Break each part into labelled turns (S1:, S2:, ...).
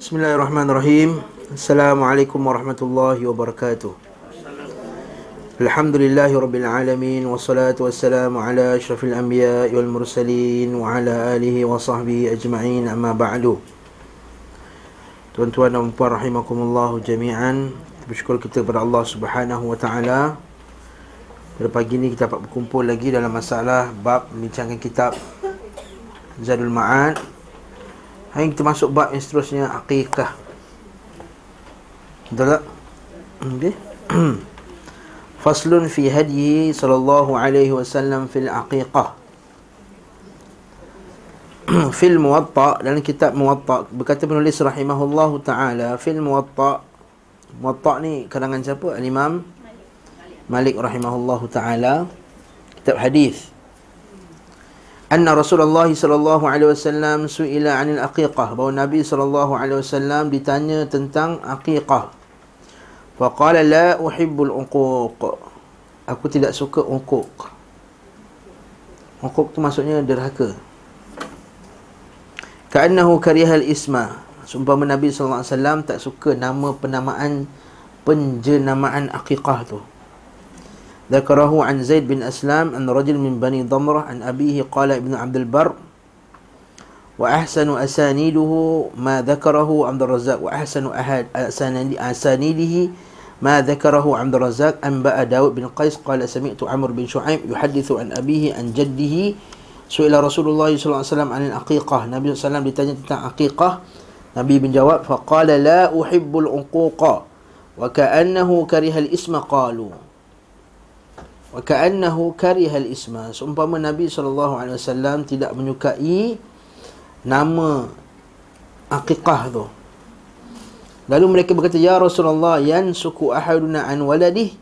S1: Bismillahirrahmanirrahim. Assalamualaikum warahmatullahi wabarakatuh. Alhamdulillahi rabbil alamin wassalatu wassalamu ala asyrafil anbiya wal mursalin wa ala alihi wa sahbihi ajma'in amma ba'du. Tuan-tuan dan puan rahimakumullah jami'an. Bersyukur kita kepada Allah Subhanahu wa taala. Pada pagi ini kita dapat berkumpul lagi dalam masalah bab membincangkan kitab Zadul Ma'ad Hari kita masuk bab yang seterusnya Aqikah Betul tak? Okay. Faslun fi hadyi sallallahu alaihi wasallam fil aqiqah Fil muwatta dalam kitab muwatta Berkata penulis rahimahullahu ta'ala Fil muwatta Muwatta ni kalangan siapa? Al-Imam Malik rahimahullahu ta'ala Kitab hadis anna Rasulullah sallallahu alaihi wasallam suila 'anil aqiqah bahawa Nabi sallallahu alaihi wasallam ditanya tentang aqiqah. Fa qala la uhibbul uquq. Aku tidak suka uquq. Uquq tu maksudnya derhaka. Ka'annahu karihal isma. Sumpah Nabi sallallahu alaihi wasallam tak suka nama penamaan penjenamaan aqiqah tu. ذكره عن زيد بن أسلام أن رجل من بني ضمرة عن أبيه قال ابن عبد البر وأحسن أسانيده ما ذكره عبد الرزاق وأحسن أسانيده ما ذكره عبد الرزاق أنبأ داود بن قيس قال سمعت عمرو بن شعيب يحدث عن أبيه عن جده سئل رسول الله صلى الله عليه وسلم عن العقيقة النبي صلى الله عليه وسلم ditanya tentang نبي بن جواب فقال لا أحب العقوق وكأنه كره الإسم قالوا. Wa ka'annahu kariha al-isma. Seumpama Nabi SAW tidak menyukai nama aqiqah tu. Lalu mereka berkata ya Rasulullah yansuku ahaduna an waladih?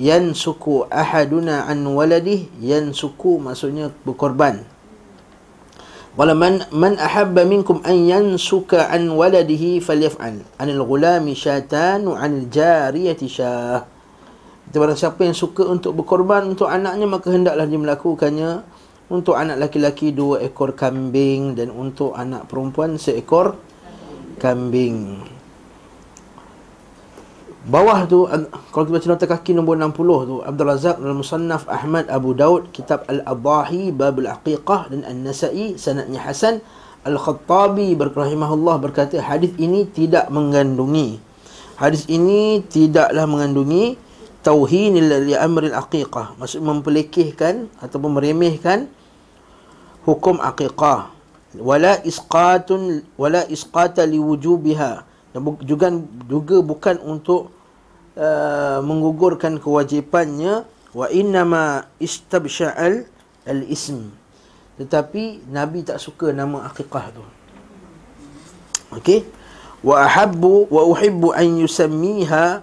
S1: Yansuku ahaduna an waladih? Yansuku maksudnya berkorban. Wala man man ahabba minkum an yansuka an waladihi falyaf'al. Anil ghulami syatan wa anil jariyati syah Kita barang siapa yang suka untuk berkorban untuk anaknya maka hendaklah dia melakukannya untuk anak laki-laki dua ekor kambing dan untuk anak perempuan seekor kambing. Bawah tu kalau kita baca nota kaki nombor 60 tu Abdul Razak dalam Musannaf Ahmad Abu Daud kitab Al-Adahi Bab Al-Aqiqah dan An-Nasa'i sanadnya Hasan Al-Khattabi berrahimahullah berkata hadis ini tidak mengandungi hadis ini tidaklah mengandungi tauhin li amril aqiqah. Maksud mempelekehkan ataupun meremehkan hukum aqiqah. Wala isqatun wala isqata li wujubiha. Dan juga juga bukan untuk uh, menggugurkan kewajipannya. Wa innama istabsha'al al ism tetapi nabi tak suka nama aqiqah tu. Okey? Wa ahabbu wa uhibbu an yusammiha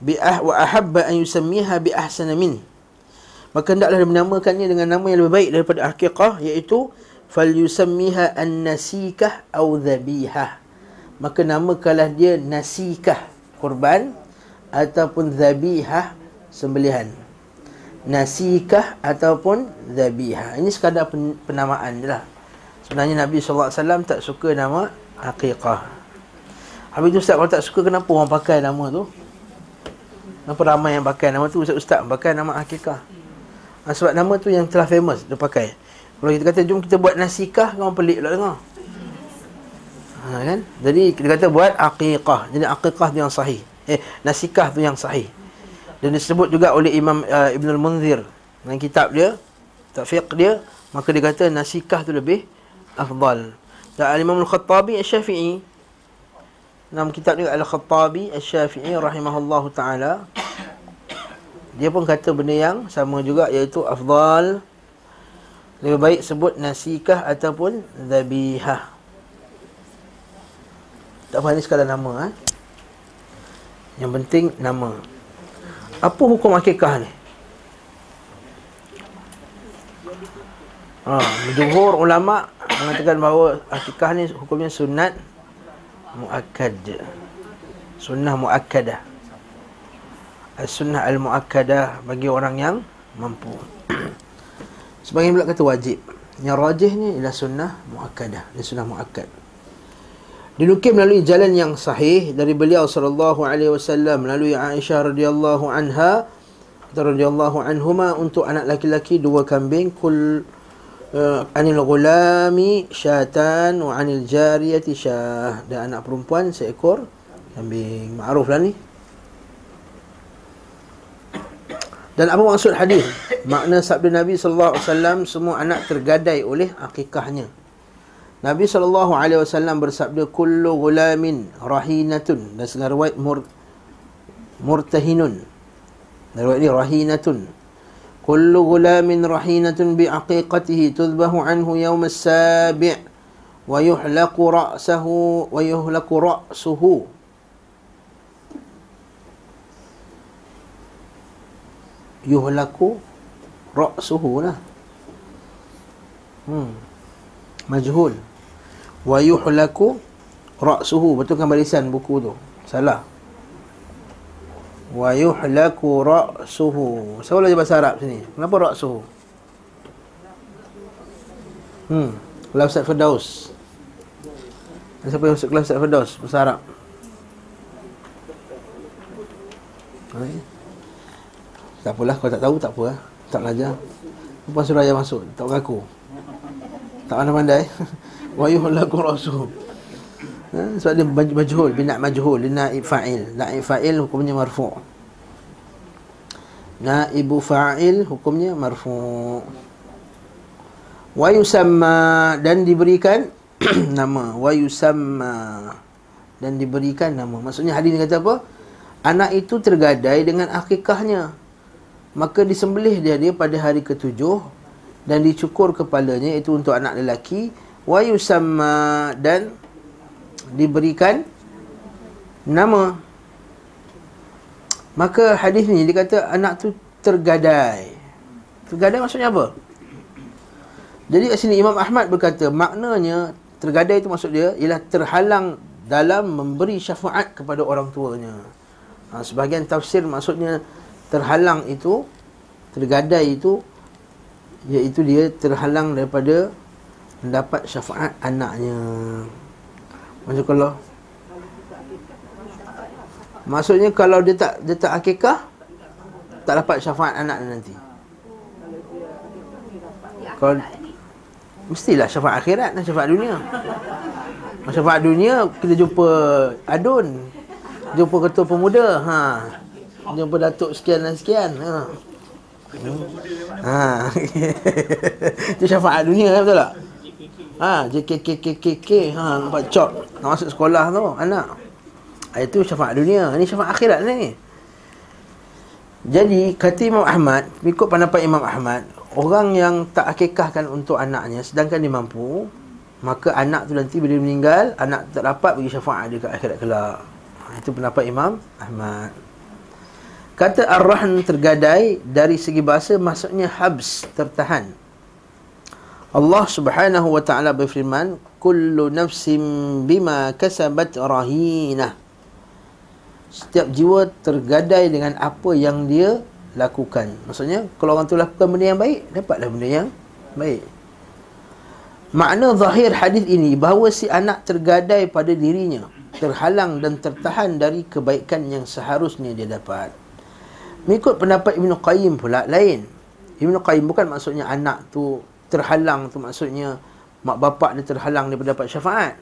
S1: bi ah wa ahabba an yusammiha bi ahsana min. Maka hendaklah menamakannya dengan nama yang lebih baik daripada aqiqah iaitu fal yusammiha an nasikah au dhabihah. Maka namakanlah dia nasikah kurban ataupun dhabihah sembelihan. Nasikah ataupun dhabihah. Ini sekadar penamaan je lah. Sebenarnya Nabi SAW tak suka nama aqiqah Habis tu Ustaz kalau tak suka kenapa orang pakai nama tu? Kenapa ramai yang pakai? Nama tu Ustaz-Ustaz pakai nama Akikah ha, Sebab nama tu yang telah famous dia pakai. Kalau kita kata jom kita buat nasikah Orang pelik pula dengar. Ha, kan? Jadi kita kata buat Akikah Jadi Akikah tu yang sahih. Eh nasikah tu yang sahih. Dan disebut juga oleh Imam uh, Ibn Al-Munzir Dalam kitab dia Tafiq dia Maka dia kata nasikah tu lebih Afdal. Dan Imam Al-Khattabi Al-Syafi'i dalam kitab ni Al-Khattabi Al-Syafi'i rahimahullahu taala dia pun kata benda yang sama juga iaitu afdal. Lebih baik sebut nasikah ataupun dhabihah tak faham ni sekadar nama eh? yang penting nama. Apa hukum akikah ni? Ha, jumhur ulama mengatakan bahawa akikah ni hukumnya sunat muakkad. Sunnah muakkadah. Sunnah al-muakkadah bagi orang yang mampu. Sebagian pula kata wajib. Yang rajih ni ialah sunnah muakkadah. Dia sunnah muakkad. Dinukil melalui jalan yang sahih dari beliau sallallahu alaihi wasallam melalui Aisyah radhiyallahu anha radhiyallahu anhuma untuk anak laki-laki dua kambing kul anil gulami syatan wa anil jariyati syah. Dan anak perempuan seekor kambing. Ma'ruf lah ni. Dan apa maksud hadis? Makna sabda Nabi sallallahu alaihi wasallam semua anak tergadai oleh akikahnya. Nabi SAW bersabda Kullu gulamin rahinatun. Dan segala riwayat mur, Murtahinun. Dan riwayat ini rahinatun Kullu gulamin rahinatun bi'aqiqatihi Tudbahu anhu yawm as-sabi' Wa yuhlaku ra'sahu Wa yuhlaku ra'suhu Yuhlaku ra'suhu lah Hmm Majhul wa yuhlaku ra'suhu betulkan barisan buku tu salah wa yuhlaku ra'suhu. Siapa belajar bahasa Arab sini? Kenapa ra'suhu? Hmm Ustaz Firdaus. Siapa yang masuk kelas Ustaz Firdaus bahasa Arab? Tak apalah kalau tak tahu tak apa tak belajar. Lepas suruh ayah masuk Tak mengaku. Tak pandai-pandai. Wa yuhlaku rasul ha? sebab dia majhul binat majhul dia naib fa'il. Naib fa'il hukumnya marfu' naibu fa'il hukumnya marfu' wa yusamma dan diberikan nama. Wa yusamma dan diberikan nama. Maksudnya hadis ni kata apa? Anak itu tergadai dengan akikahnya. Maka disembelih dia dia pada hari ketujuh dan dicukur kepalanya itu untuk anak lelaki. Wa yusamma dan diberikan nama. Maka hadis ni dia kata anak tu tergadai. Tergadai maksudnya apa? Jadi kat sini Imam Ahmad berkata maknanya tergadai itu maksud dia ialah terhalang dalam memberi syafaat kepada orang tuanya. Ha, sebahagian tafsir maksudnya terhalang itu tergadai itu iaitu dia terhalang daripada mendapat syafaat anaknya. Macam kalau Maksudnya kalau dia tak dia tak akikah tak dapat syafaat anak nanti. Kalau mestilah syafaat akhirat dan syafaat dunia. Syafaat dunia kita jumpa adun. Jumpa ketua pemuda, ha. Jumpa datuk sekian dan sekian, ha. Ha. Itu syafaat dunia betul tak? Ha, JKKKKK, ha, nampak cop. Nak masuk sekolah tu, anak. Itu syafaat dunia. Ini syafaat akhirat ni. Jadi, kata Imam Ahmad, ikut pendapat Imam Ahmad, orang yang tak akikahkan untuk anaknya, sedangkan dia mampu, maka anak tu nanti bila meninggal, anak tak dapat bagi syafaat dia ke akhirat kelak. Ha, itu pendapat Imam Ahmad. Kata Ar-Rahn tergadai dari segi bahasa maksudnya habs, tertahan. Allah Subhanahu wa taala berfirman, "Kullu nafsin bima kasabat rahina." Setiap jiwa tergadai dengan apa yang dia lakukan. Maksudnya, kalau orang tu lakukan benda yang baik, dapatlah benda yang baik. Makna zahir hadis ini bahawa si anak tergadai pada dirinya, terhalang dan tertahan dari kebaikan yang seharusnya dia dapat. Mengikut pendapat Ibn Qayyim pula lain. Ibn Qayyim bukan maksudnya anak tu terhalang tu maksudnya mak bapak dia terhalang daripada dapat syafaat.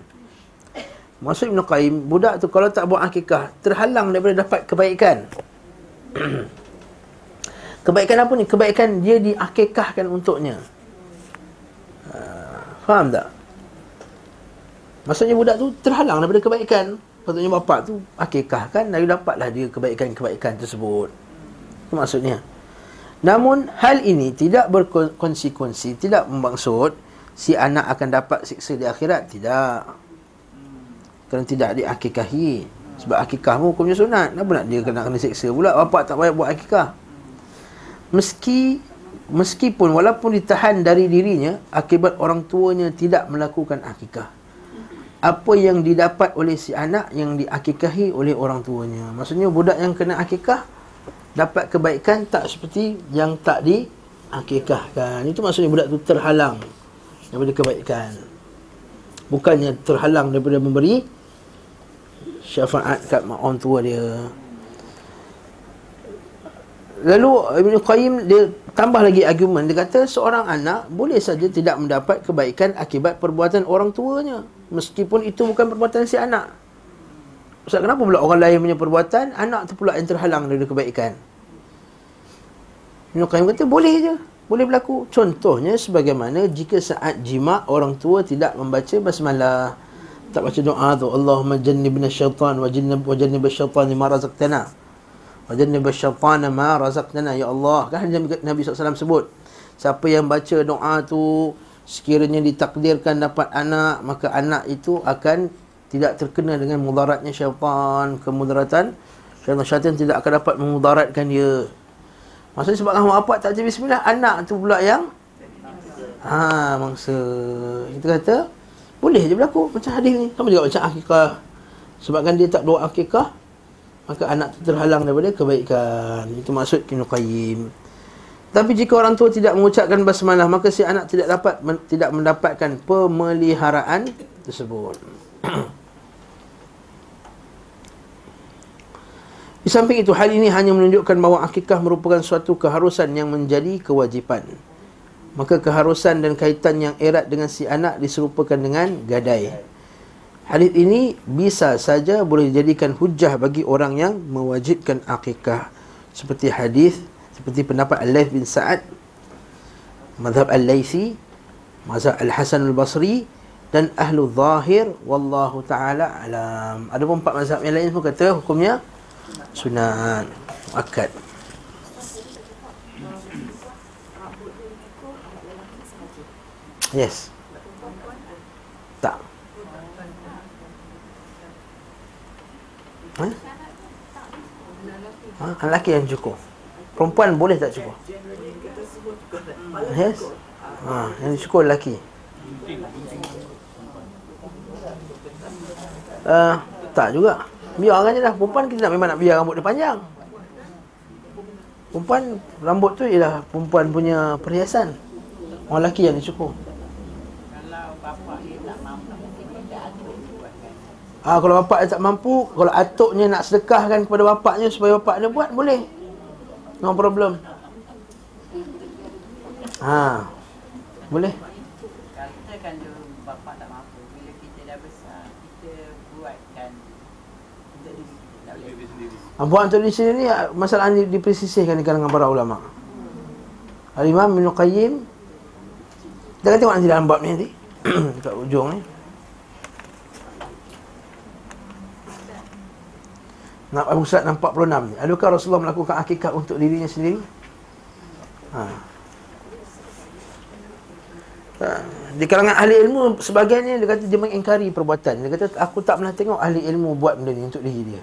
S1: Maksud Ibn Qayyim, budak tu kalau tak buat akikah, terhalang daripada dapat kebaikan. kebaikan apa ni? Kebaikan dia diakikahkan untuknya. Uh, faham tak? Maksudnya budak tu terhalang daripada kebaikan. Patutnya bapak tu akikahkan, dan dapatlah dia kebaikan-kebaikan tersebut. Itu maksudnya. Namun hal ini tidak berkonsekuensi, tidak bermaksud si anak akan dapat siksa di akhirat, tidak. Kerana tidak diakikahi. Sebab akikahmu hukumnya sunat. Kenapa nak dia kena kena siksa pula? Bapak tak payah buat akikah. Meski meskipun walaupun ditahan dari dirinya akibat orang tuanya tidak melakukan akikah. Apa yang didapat oleh si anak yang diakikahi oleh orang tuanya. Maksudnya budak yang kena akikah dapat kebaikan tak seperti yang tak diakikahkan. Itu maksudnya budak tu terhalang daripada kebaikan. Bukannya terhalang daripada memberi syafaat kat orang tua dia Lalu Ibn Qayyim dia tambah lagi argumen dia kata seorang anak boleh saja tidak mendapat kebaikan akibat perbuatan orang tuanya meskipun itu bukan perbuatan si anak. Ustaz kenapa pula orang lain punya perbuatan anak tu pula yang terhalang dari kebaikan? Ibn Qayyim kata boleh je. Boleh berlaku. Contohnya sebagaimana jika saat jima orang tua tidak membaca basmalah tak baca doa tu Allahumma jannibna syaitan wa jannib syaitan ma razaqtana wa jannib syaitan ma razaqtana ya Allah kan Nabi SAW sebut siapa yang baca doa tu sekiranya ditakdirkan dapat anak maka anak itu akan tidak terkena dengan mudaratnya syaitan kemudaratan syaitan syaitan tidak akan dapat memudaratkan dia maksudnya sebab mak bapak tak baca bismillah anak tu pula yang ha mangsa kita kata boleh je berlaku macam hadis ni. Sama juga macam akikah. Sebabkan dia tak doa akikah, maka anak tu terhalang daripada kebaikan. Itu maksud Ibn Qayyim. Tapi jika orang tua tidak mengucapkan basmalah, maka si anak tidak dapat men, tidak mendapatkan pemeliharaan tersebut. Di samping itu, hal ini hanya menunjukkan bahawa akikah merupakan suatu keharusan yang menjadi kewajipan maka keharusan dan kaitan yang erat dengan si anak diserupakan dengan gadai. Hadis ini bisa saja boleh dijadikan hujah bagi orang yang mewajibkan akikah. Seperti hadis, seperti pendapat Al-Layth bin Sa'ad, mazhab Al-Laythi, mazhab Al-Hasan Al-Basri dan Ahlu Zahir wallahu taala alam. Ada pun empat mazhab yang lain pun kata hukumnya sunat akad. Yes. Tak. Ha? Ha? Lelaki yang cukup. Perempuan boleh tak cukup? Yes. Ha, yang cukup lelaki. Uh, tak juga. Biar je lah. Perempuan kita nak memang nak biar rambut dia panjang. Perempuan rambut tu ialah perempuan punya perhiasan. Orang lelaki yang cukup. Ha, kalau bapak dia tak mampu, kalau atuknya nak sedekahkan kepada bapaknya supaya bapak dia buat, boleh. No problem. Ha. Boleh.
S2: Kita kan bapak tak mampu, bila kita dah besar, kita buatkan
S1: Buat untuk diri sendiri masalah ini dipersisihkan di kalangan para ulama. Al-Imam Ibn Qayyim Kita kata tengok nanti dalam bab ni nanti Dekat ujung ni Nak Abu Sa'ad 46 ni. Adakah Rasulullah melakukan akikah untuk dirinya sendiri? Ha. ha. Di kalangan ahli ilmu sebagiannya dia kata dia mengingkari perbuatan. Dia kata aku tak pernah tengok ahli ilmu buat benda ni untuk diri dia.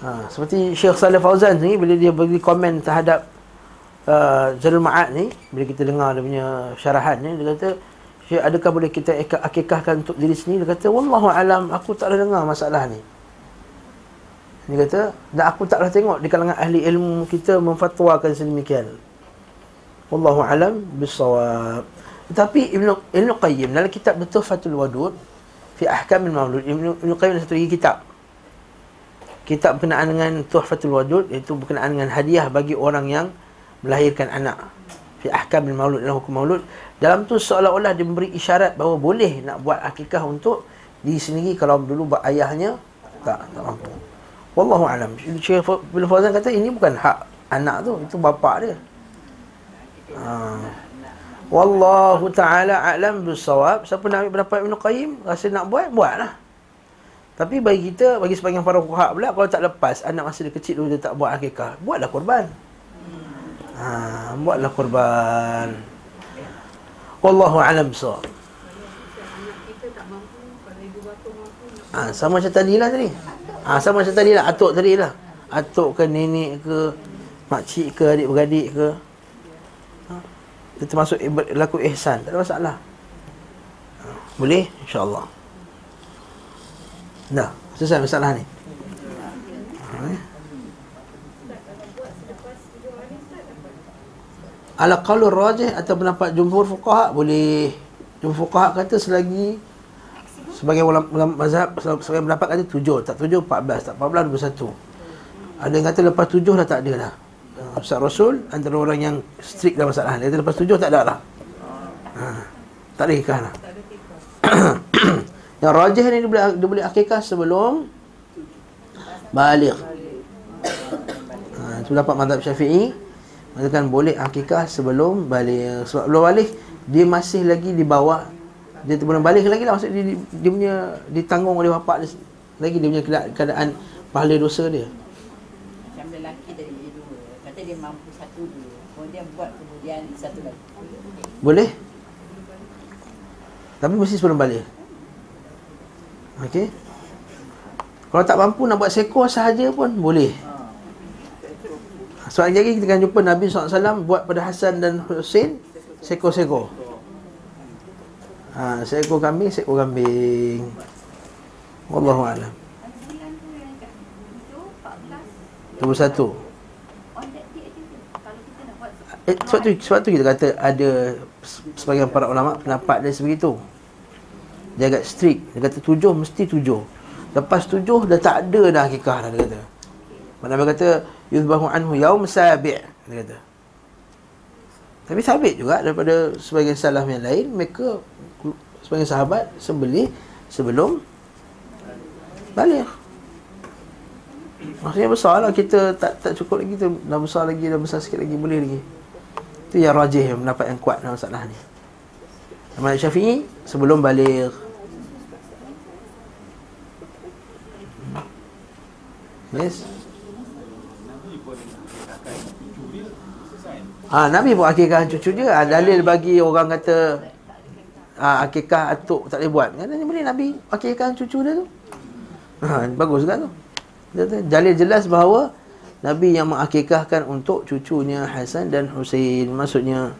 S1: Ha. seperti Syekh Saleh Fauzan ni bila dia bagi komen terhadap uh, Jalul Ma'ad ni, bila kita dengar dia punya syarahan ni, dia kata Syekh adakah boleh kita akikahkan untuk diri sendiri? Dia kata wallahu alam aku tak ada dengar masalah ni. Dia kata, dan aku tak pernah tengok di kalangan ahli ilmu kita memfatwakan sedemikian. Wallahu alam bisawab. Tetapi Ibn, Ibn Qayyim dalam kitab Tuhfatul Wadud fi ahkam al-maulud Ibn, Ibn Qayyim ada satu lagi kitab. Kitab berkenaan dengan Tuhfatul Wadud iaitu berkenaan dengan hadiah bagi orang yang melahirkan anak. Fi ahkam al-maulud dalam hukum maulud. Dalam tu seolah-olah dia memberi isyarat bahawa boleh nak buat akikah untuk diri sendiri kalau dulu buat ayahnya tak tak mampu. Wallahu alam. Syekh bin Fauzan kata ini bukan hak anak tu, itu bapa dia. Ha. Wallahu taala alam bisawab. Siapa nak ambil pendapat Ibn Qayyim, rasa nak buat, buatlah. Tapi bagi kita, bagi sebagian para fuqaha pula kalau tak lepas anak masa dia kecil dulu dia tak buat akikah, buatlah korban. Ha, buatlah korban. Wallahu alam bisawab. Ha, sama macam tadi lah tadi. Ha, sama macam tadi lah, atuk tadi lah. Atuk ke nenek ke, makcik ke, adik-beradik ke. Ha, termasuk laku ihsan, tak ada masalah. Ha, boleh? InsyaAllah. Dah, selesai masalah ni. Ha, eh. Ala qalur rajih atau pendapat jumhur fuqaha boleh. Jumhur fuqaha kata selagi Sebagai ulama, mazhab Sebagai pendapat kata tujuh Tak tujuh, empat belas Tak empat belas, dua satu Ada yang kata lepas tujuh dah tak ada dah uh, Ustaz Rasul Antara orang yang strict dalam masalah Dia kata lepas tujuh tak ada lah ha, Tak ada ikhlas lah Yang rajah ni dia boleh, dia boleh akikah sebelum Balik ha, Itu dapat mazhab syafi'i Mengatakan boleh akikah sebelum balik Sebab belum balik Dia masih lagi di bawah dia belum balik lagi lah maksud dia, dia, punya ditanggung oleh bapak dia lagi dia punya keadaan, pahala dosa dia
S2: Macam lelaki dari dia dua. Kata dia mampu satu dulu. Kemudian buat kemudian satu lagi.
S1: boleh tapi mesti sebelum balik okey. Kalau tak mampu nak buat seekor sahaja pun boleh. Soalan lagi kita akan jumpa Nabi SAW buat pada Hasan dan Hussein Seekor-seekor. Ha, Seekor kambing, seekor kambing. Wallahualam 21 eh, sebab tu sebab tu kita kata ada sebagian para ulama pendapat dia sebegitu. Dia agak strict. Dia kata tujuh mesti tujuh. Lepas tujuh dah tak ada dah hakikah dah dia kata. Mana dia kata yuzbahu anhu yaum sabi' dia kata. Tapi sabit juga daripada sebagian salaf yang lain mereka sebagian sahabat sembelih sebelum balik. Maksudnya besar lah kita tak tak cukup lagi tu dah besar lagi dah besar sikit lagi boleh lagi. Itu yang rajih yang pendapat yang kuat dalam masalah ni. Imam Syafi'i sebelum balik Yes. Ha, Nabi pun akikah cucu dia. Ha, dalil bagi orang kata ha, akikah atuk tak boleh buat. Kata ni boleh Nabi akikah cucu dia tu. Ha, bagus juga tu. Dalil jelas bahawa Nabi yang mengakikahkan untuk cucunya Hasan dan Husain. Maksudnya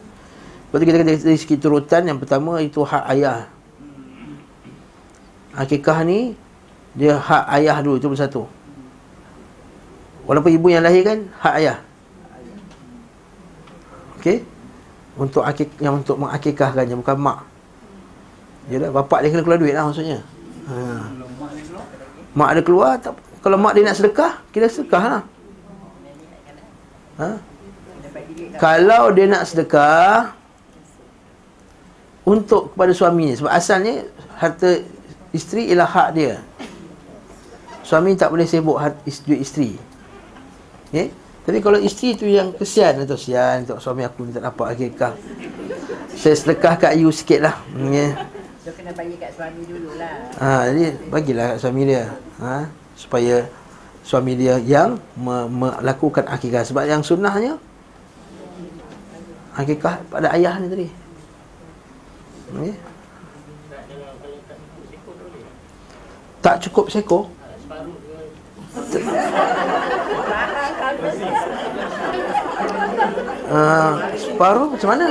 S1: Lepas kita kata dari segi turutan Yang pertama itu hak ayah. Akikah ni Dia hak ayah dulu Itu satu. Walaupun ibu yang lahirkan Hak ayah. Okey? Untuk akik, yang untuk mengakikahkannya Bukan mak. Yalah, bapak dia kena keluar duit lah maksudnya. Ha. Mak ada keluar tak, Kalau mak dia nak sedekah Kita sedekah lah. Ha? Kalau dia nak sedekah untuk kepada suaminya sebab asalnya harta isteri ialah hak dia. Suami tak boleh sibuk duit isteri. Okay? tapi kalau isteri tu yang kesian atau sian untuk suami aku ni tak dapat akikah saya sedekah kat you sikit lah.
S2: Yeah. so kena bagi kat suami dulu lah
S1: ha, jadi bagilah kat suami dia. Ha, supaya suami dia yang me- melakukan akikah. Sebab yang sunnahnya akikah pada ayah ni tadi Okay. Tak cukup seko uh, Separuh macam mana?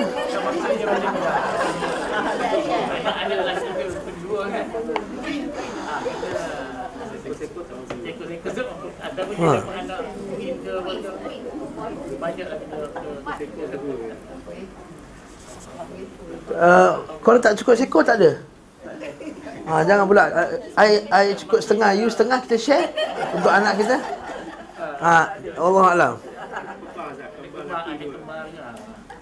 S1: Ha. Uh, kalau tak cukup seekor tak ada. Ha, jangan pula ai uh, ai cukup setengah, you setengah kita share untuk anak kita. Ha, Allah alam.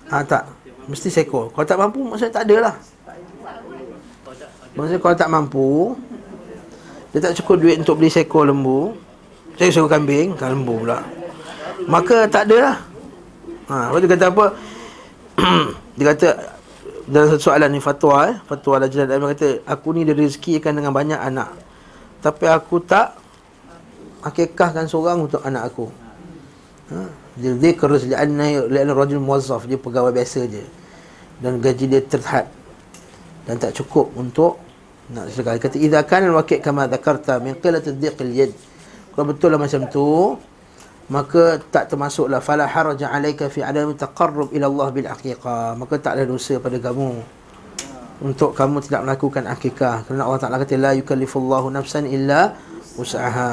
S1: Ha, tak. Mesti seekor. Kalau tak mampu maksudnya tak ada lah. Maksudnya kalau tak mampu dia tak cukup duit untuk beli seekor lembu. Saya seekor kambing, kan lembu pula. Maka tak ada lah. Ha, lepas tu kata apa? dia kata dalam satu soalan ni fatwa eh, fatwa lajnah dalam kata aku ni direzekikan dengan banyak anak. Tapi aku tak akikahkan seorang untuk anak aku. Ha? Dia li'anna li'anna rajul muwazzaf. Dia pegawai biasa je. Dan gaji dia terhad. Dan tak cukup untuk nak sedekah. Kata idza kana al-waqi' kama dzakarta min qillati dhiqil yad. Kalau betul lah macam tu maka tak termasuklah fala haraja alayka fi adam taqarrub ila Allah bil aqiqah maka tak ada dosa pada kamu untuk kamu tidak melakukan akikah kerana Allah Taala kata la yukallifullahu nafsan illa usaha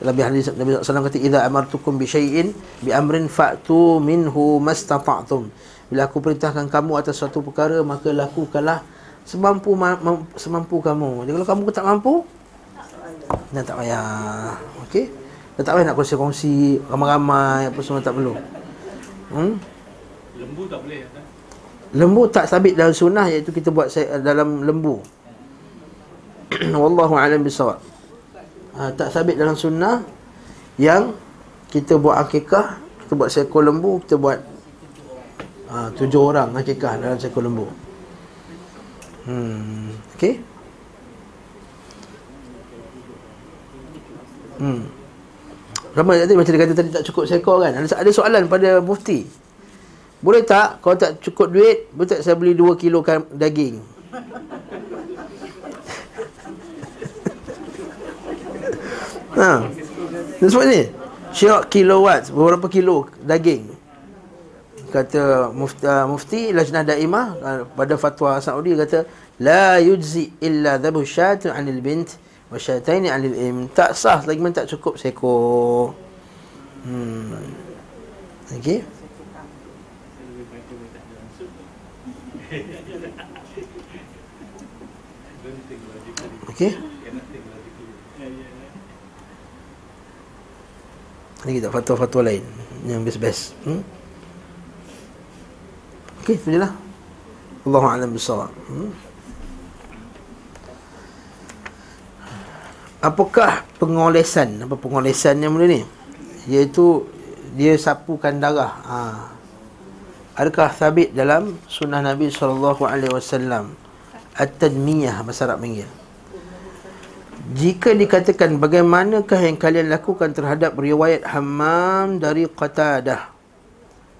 S1: lebih hadis Nabi SAW kata idza amartukum bi syai'in bi amrin fa'tu minhu mastata'tum bila aku perintahkan kamu atas suatu perkara maka lakukanlah semampu ma- ma- semampu kamu. Jadi kalau kamu tak mampu, tak payah. Okey? Dah tak payah nak kongsi-kongsi ramai-ramai apa semua tak perlu. Hmm?
S3: Lembu tak boleh kan?
S1: Lembu tak sabit dalam sunnah iaitu kita buat dalam lembu. Wallahu a'lam bisawab. Ha, tak sabit dalam sunnah yang kita buat akikah, kita buat seekor lembu, kita buat ha, tujuh orang akikah dalam seekor lembu. Hmm, okey. Hmm. Ramai tadi macam dia kata tadi tak cukup seekor kan. Ada ada soalan pada mufti. Boleh tak kalau tak cukup duit, boleh tak saya beli 2 kilo kan daging? ha. Dia sebut ni. Syirak kilowatt, berapa kilo daging? Kata mufti, uh, mufti Lajnah Daimah uh, pada fatwa Saudi kata la yujzi illa dhabu syatun 'anil bint wa syataini 'anil im. Tak sah lagi mana tak cukup seekor. Hmm. Okey.
S3: Lebih baik dia tak
S1: fatwa-fatwa lain yang best-best. Hmm? Okey, itu je a'lam bissawab. Hmm? Apakah pengolesan? Apa pengolesan yang mula ni? Iaitu dia sapukan darah. Ha. Adakah sabit dalam sunnah Nabi wasallam? At-tadmiyah bahasa Arab panggil. Jika dikatakan bagaimanakah yang kalian lakukan terhadap riwayat Hammam dari Qatadah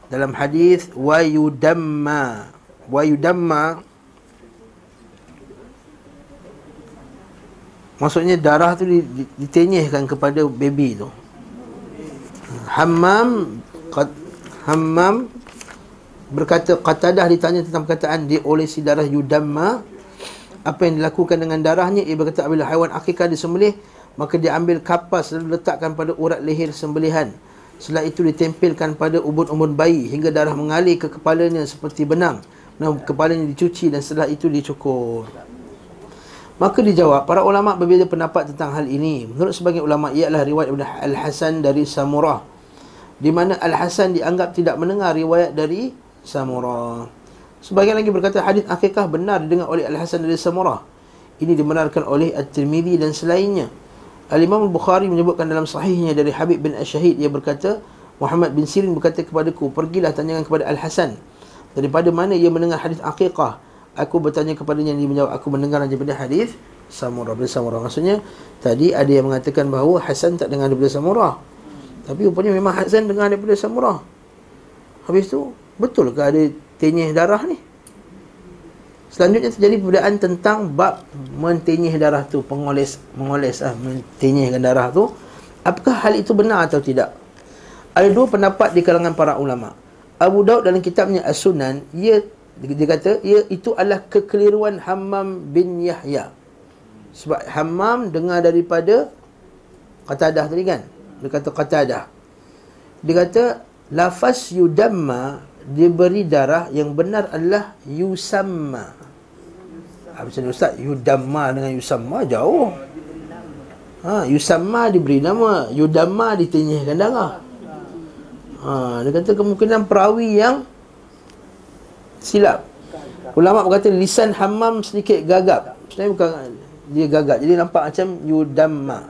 S1: dalam hadis wa yudamma wa yudamma maksudnya darah tu di- di- ditenyehkan kepada baby tu. Hammam qat, Hammam berkata Qatadah ditanya tentang perkataan diolesi darah yudamma apa yang dilakukan dengan darahnya? Ia berkata apabila haiwan akikah disembelih maka dia ambil kapas lalu letakkan pada urat leher sembelihan. Setelah itu ditempelkan pada ubun-ubun bayi hingga darah mengalir ke kepalanya seperti benang. Dan kepalanya dicuci dan setelah itu dicukur Maka dijawab, para ulama berbeza pendapat tentang hal ini. Menurut sebagian ulama, ialah riwayat Ibn Al-Hasan dari Samurah. Di mana Al-Hasan dianggap tidak mendengar riwayat dari Samurah. Sebagian lagi berkata hadis akikah benar didengar oleh Al-Hasan dari Samurah. Ini dibenarkan oleh At-Tirmidhi dan selainnya. Al-Imam Al-Bukhari menyebutkan dalam sahihnya dari Habib bin Ash-Shahid. Ia berkata, Muhammad bin Sirin berkata kepadaku, pergilah tanyakan kepada Al-Hasan. Daripada mana ia mendengar hadis akikah? Aku bertanya kepadanya dia menjawab aku mendengar daripada hadis Samurah bin Samurah. Maksudnya tadi ada yang mengatakan bahawa Hasan tak dengar daripada Samurah. Tapi rupanya memang Hasan dengar daripada Samurah. Habis tu betul ke ada tenyeh darah ni? Selanjutnya terjadi perbezaan tentang bab mentenyeh darah tu, pengoles mengoles ah mentenyehkan darah tu. Apakah hal itu benar atau tidak? Ada dua pendapat di kalangan para ulama. Abu Daud dalam kitabnya As-Sunan, ia dia kata ia itu adalah kekeliruan Hammam bin Yahya. Sebab Hammam dengar daripada Qatadah tadi kan? Dia kata Qatadah. Dia kata lafaz yudamma diberi darah yang benar adalah yusamma. Ha, macam ni Ustaz, yudamma dengan yusamma jauh. Ha, yusamma diberi nama, yudamma ditenyehkan darah. Ha, dia kata kemungkinan perawi yang silap. Ulama berkata lisan hammam sedikit gagap. Sebenarnya bukan dia gagap. Jadi nampak macam yudamma.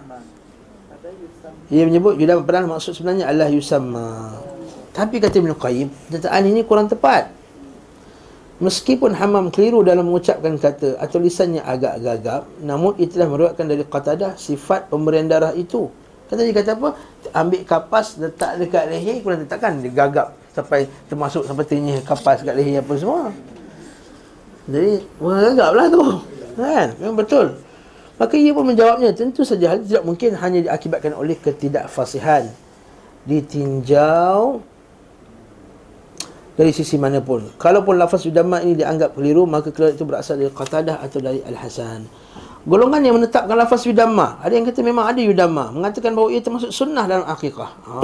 S1: Dia menyebut yudamma padahal maksud sebenarnya adalah yusamma. Tapi kata Ibn Qayyim, kenyataan ini kurang tepat. Meskipun Hammam keliru dalam mengucapkan kata atau lisannya agak gagap, namun ia telah meriwayatkan dari Qatadah sifat pemberian darah itu. Kata dia kata apa? Ambil kapas letak dekat leher, kemudian letakkan dia gagap sampai termasuk sampai tenyih kapas kat leher apa semua. Jadi, gagap lah tu. Kan? Memang betul. Maka ia pun menjawabnya, tentu saja hal tidak mungkin hanya diakibatkan oleh ketidakfasihan. Ditinjau dari sisi mana pun. Kalaupun lafaz yudamma ini dianggap keliru, maka keliru itu berasal dari Qatadah atau dari Al-Hasan. Golongan yang menetapkan lafaz yudamma, ada yang kata memang ada yudamma, mengatakan bahawa ia termasuk sunnah dalam akikah. Ha.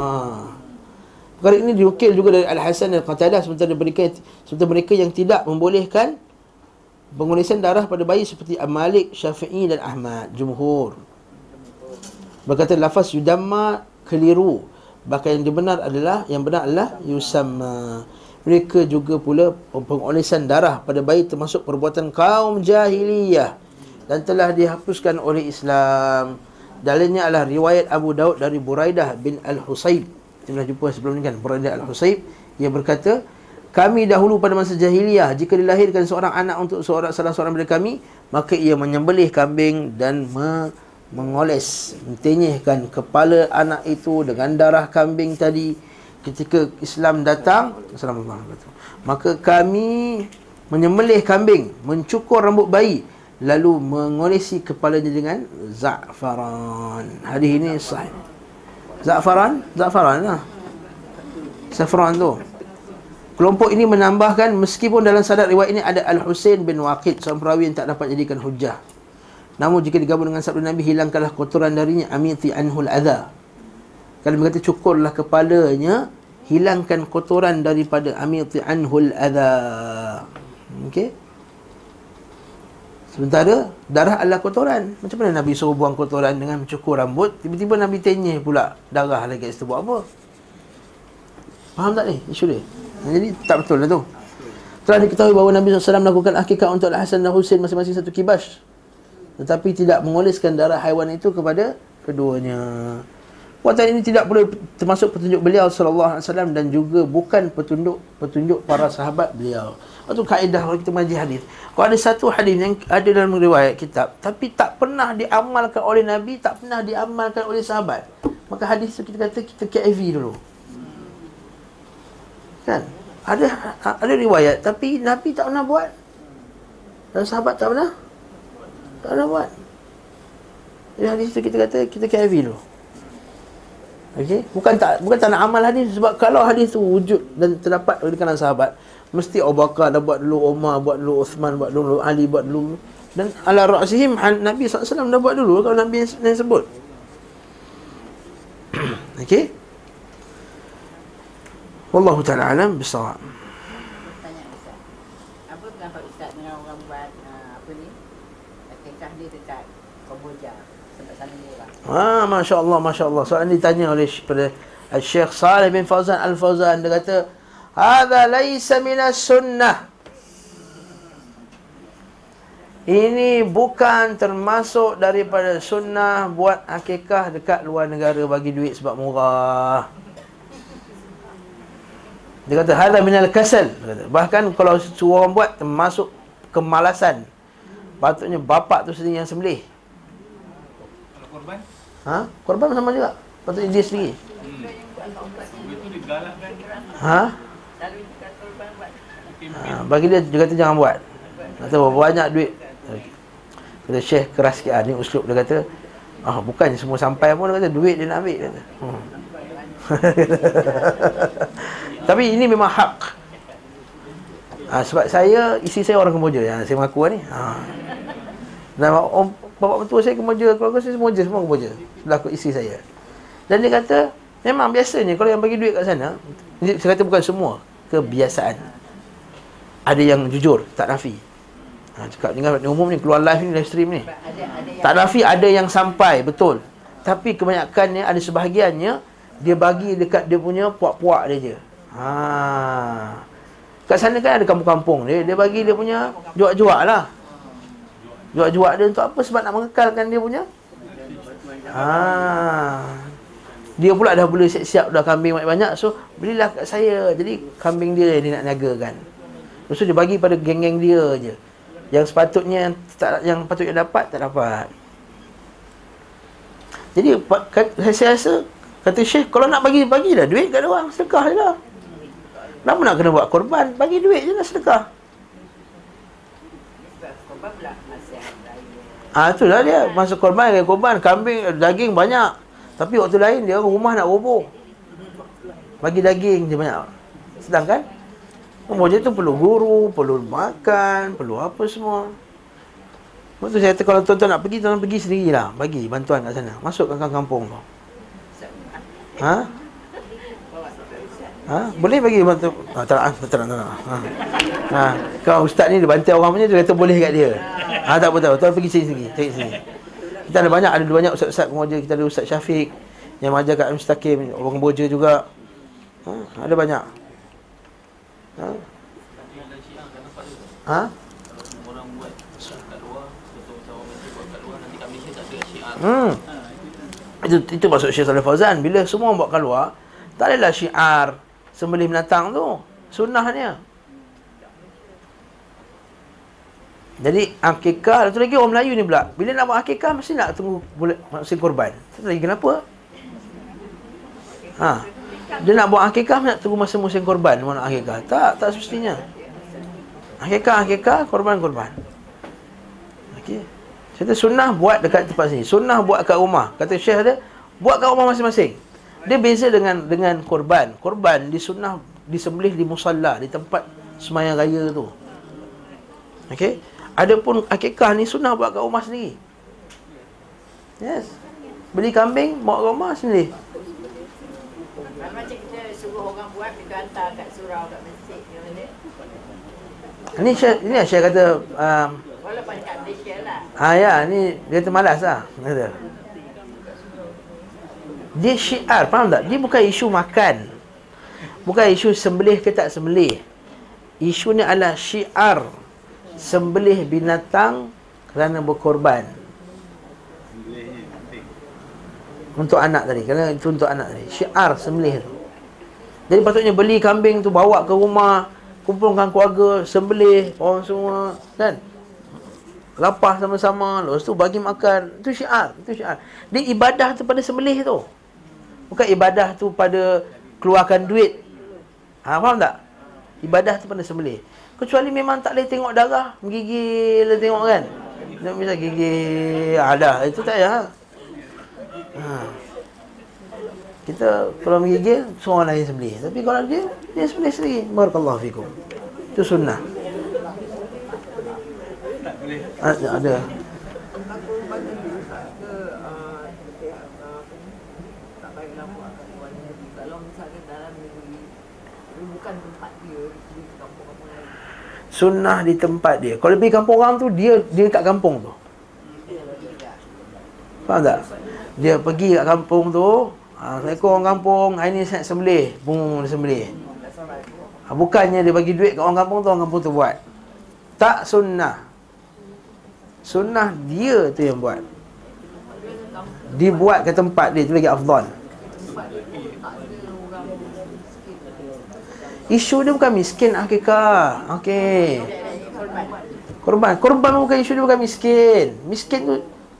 S1: Perkara ini diukil juga dari Al-Hasan dan Qatadah sementara mereka sementara mereka yang tidak membolehkan pengulisan darah pada bayi seperti Malik, Syafi'i dan Ahmad jumhur. Berkata lafaz yudamma keliru. Bahkan yang benar adalah yang benar adalah yusamma. Mereka juga pula pengulisan darah pada bayi termasuk perbuatan kaum jahiliyah dan telah dihapuskan oleh Islam. Dalilnya adalah riwayat Abu Daud dari Buraidah bin Al-Husayb. Kita pernah jumpa sebelum ni kan Buraidah Al-Husayb ia berkata, "Kami dahulu pada masa jahiliyah jika dilahirkan seorang anak untuk seorang salah seorang daripada kami, maka ia menyembelih kambing dan me mengoles, mentenyihkan kepala anak itu dengan darah kambing tadi." ketika Islam datang Assalamualaikum maka kami menyembelih kambing mencukur rambut bayi lalu mengolesi kepalanya dengan za'faran. Hadis ini sahih. Za'faran? Za'faran lah. Saffron tu. Kelompok ini menambahkan meskipun dalam sadat riwayat ini ada Al-Husain bin Waqid seorang perawi yang tak dapat jadikan hujah. Namun jika digabung dengan sabda Nabi hilangkanlah kotoran darinya amiti anhul adha. Kalau berkata cukurlah kepalanya hilangkan kotoran daripada amiti anhul adha. Okey sementara darah adalah kotoran. Macam mana nabi suruh buang kotoran dengan mencukur rambut? Tiba-tiba nabi tenyih pula darah lagi kat situ buat apa? Faham tak ni isu dia? Jadi tak betul lah tu. Telah diketahui bahawa Nabi SAW melakukan akikah untuk Al-Hasan dan Husain masing-masing satu kibas tetapi tidak mengoleskan darah haiwan itu kepada keduanya Perbuatan ini tidak boleh termasuk petunjuk beliau sallallahu alaihi wasallam dan juga bukan petunjuk petunjuk para sahabat beliau. Itu kaedah kalau kita majlis hadis. Kalau ada satu hadis yang ada dalam riwayat kitab tapi tak pernah diamalkan oleh nabi, tak pernah diamalkan oleh sahabat, maka hadis itu kita kata kita KFV dulu. Kan? Ada ada riwayat tapi nabi tak pernah buat. Dan sahabat tak pernah tak pernah buat. Jadi hadis itu kita kata kita KFV dulu. Okey, bukan tak bukan tak nak amal hadis sebab kalau hadis tu wujud dan terdapat di kalangan sahabat, mesti Abu Bakar dah buat dulu, Umar buat dulu, Uthman buat dulu, Ali buat dulu dan ala ra'sihim Nabi SAW dah buat dulu kalau Nabi yang sebut. Okey. Wallahu taala alam bisawab.
S2: Tanya Ustaz. Apa pendapat Ustaz dengan orang buat uh, apa ni? Tingkah dia dekat Kamboja. Sampai
S1: Ah, Masya Allah, Masya Allah. Soalan ini ditanya oleh Syekh Salih bin Fauzan Al-Fauzan. Dia kata, Hada laisa minas sunnah. Ini bukan termasuk daripada sunnah buat akikah dekat luar negara bagi duit sebab murah. Dia kata, Hada minal kasal. Bahkan kalau suruh orang buat, termasuk kemalasan. Patutnya bapak tu sendiri yang sembelih. Ha? Korban sama juga. Patutnya dia sendiri. Ha? Ha? Bagi dia, dia kata jangan buat. Kata berapa banyak duit. Kata Syekh keras sikit. Ha, ni uslub dia kata. Ah, bukan semua sampai pun dia kata duit dia nak ambil. Kata. Hmm. Tapi ini memang hak. Ha, sebab saya, isi saya orang Kemboja yang saya mengaku ni. Ha. Dan bapak mentua saya Kemboja, keluarga saya semua je, semua Kemboja. Berlaku isi saya. Dan dia kata, memang biasanya kalau yang bagi duit kat sana, saya kata bukan semua, kebiasaan. Ada yang jujur, tak nafi. Ha, cakap dengan umum ni, keluar live ni, live stream ni. Tak nafi ada yang sampai, betul. Tapi kebanyakannya, ada sebahagiannya, dia bagi dekat dia punya puak-puak dia je. Ha. Kat sana kan ada kampung-kampung dia, dia bagi dia punya juak-juak lah. Juak-juak dia untuk apa? Sebab nak mengekalkan dia punya? Ha. Dia pula dah boleh siap-siap dah kambing banyak-banyak. So belilah kat saya. Jadi kambing dia dia nak niagakan. Lepas tu dia bagi pada geng-geng dia je. Yang sepatutnya yang, tak, yang patutnya dapat Tak dapat. Jadi kat- saya rasa Kata Syekh Kalau nak bagi Bagilah duit kat orang. Sedekah je lah. Kenapa nak kena buat korban Bagi duit je lah sedekah
S2: sebab korban pula masa hari raya.
S1: Ah tu lah dia masa korban dengan korban kambing daging banyak. Tapi waktu lain dia rumah nak roboh. Bagi daging je banyak. Sedangkan Kemudian tu perlu guru, perlu makan, perlu apa semua. Lepas tu saya kata kalau tuan-tuan nak pergi, tuan-tuan pergi sendirilah. Bagi bantuan kat sana. Masuk ke kampung tu. Ha? Ha? Boleh bagi bantu. Ha, tak nak, tak nak, tak nak. Ha. ha. Kau ustaz ni dia bantai orang punya dia kata boleh kat dia. Ha tak apa tak. Tuan pergi sini sini. Cari sini. Kita ada banyak ada banyak ustaz-ustaz pengajar. Kita ada ustaz Syafiq yang mengajar kat Mustaqim, orang Boja juga. Ha, ada banyak. Ha? Ha? Hmm. Itu itu maksud Syekh Saleh Fauzan bila semua buat keluar tak adalah syiar sembelih binatang tu sunnahnya. Jadi akikah Satu lagi orang Melayu ni pula Bila nak buat akikah Mesti nak tunggu boleh Mesti korban Satu lagi kenapa? Ha. Dia nak buat akikah Nak tunggu masa musim korban Mana akikah Tak Tak semestinya. Akikah Akikah Korban Korban Okey. Kata sunnah buat dekat tempat sini. Sunnah buat kat rumah. Kata Syekh ada Buat kat rumah masing-masing Dia beza dengan Dengan korban Korban di sunnah Disembelih di musalla Di tempat Semayang raya tu Okey Adapun akikah ni sunnah buat kat rumah sendiri. Yes. Beli kambing, bawa ke rumah sendiri.
S2: Macam kita suruh orang buat, kita hantar kat surau, kat masjid.
S1: Ini saya ini saya kata um,
S2: Walaupun kat Malaysia lah.
S1: ah ya, ni dia tu malas lah. Kata. Dia syiar, faham tak? Dia bukan isu makan. Bukan isu sembelih ke tak sembelih. Isu ni adalah syiar sembelih binatang kerana berkorban. Untuk anak tadi, kerana itu untuk anak tadi. Syiar sembelih tu. Jadi patutnya beli kambing tu bawa ke rumah, kumpulkan keluarga, sembelih orang semua kan. Lapar sama-sama, lepas tu bagi makan. Itu syiar, itu syiar. Dia ibadah tu pada sembelih tu. Bukan ibadah tu pada keluarkan duit. Ha, faham tak? Ibadah tu pada sembelih. Kecuali memang tak boleh tengok darah, menggigil tengok kan. Dia bisa gigil, ada. Itu tak payah. Ha. Kita kalau menggigil, seorang lain sembelih. Tapi kalau dia, dia sembelih sendiri. Barakallahu fikum. Itu sunnah.
S3: Tak boleh.
S1: Ada. ada.
S4: Kalau misalkan dalam negeri Dia bukan tempat dia Dia ke kampung-kampung lain
S1: Sunnah di tempat dia. Kalau pergi kampung orang tu, dia dia kat kampung tu. Faham tak? Dia pergi kat kampung tu, ha, Assalamualaikum orang kampung, hari ni saya sembelih. Dia sembelih. Ha, bukannya dia bagi duit kat orang kampung tu, orang kampung tu buat. Tak sunnah. Sunnah dia tu yang buat. Dibuat ke tempat dia, tu lagi afdal. Isu dia bukan miskin hakikah. Okey. Korban. Korban bukan isu dia bukan miskin. Miskin tu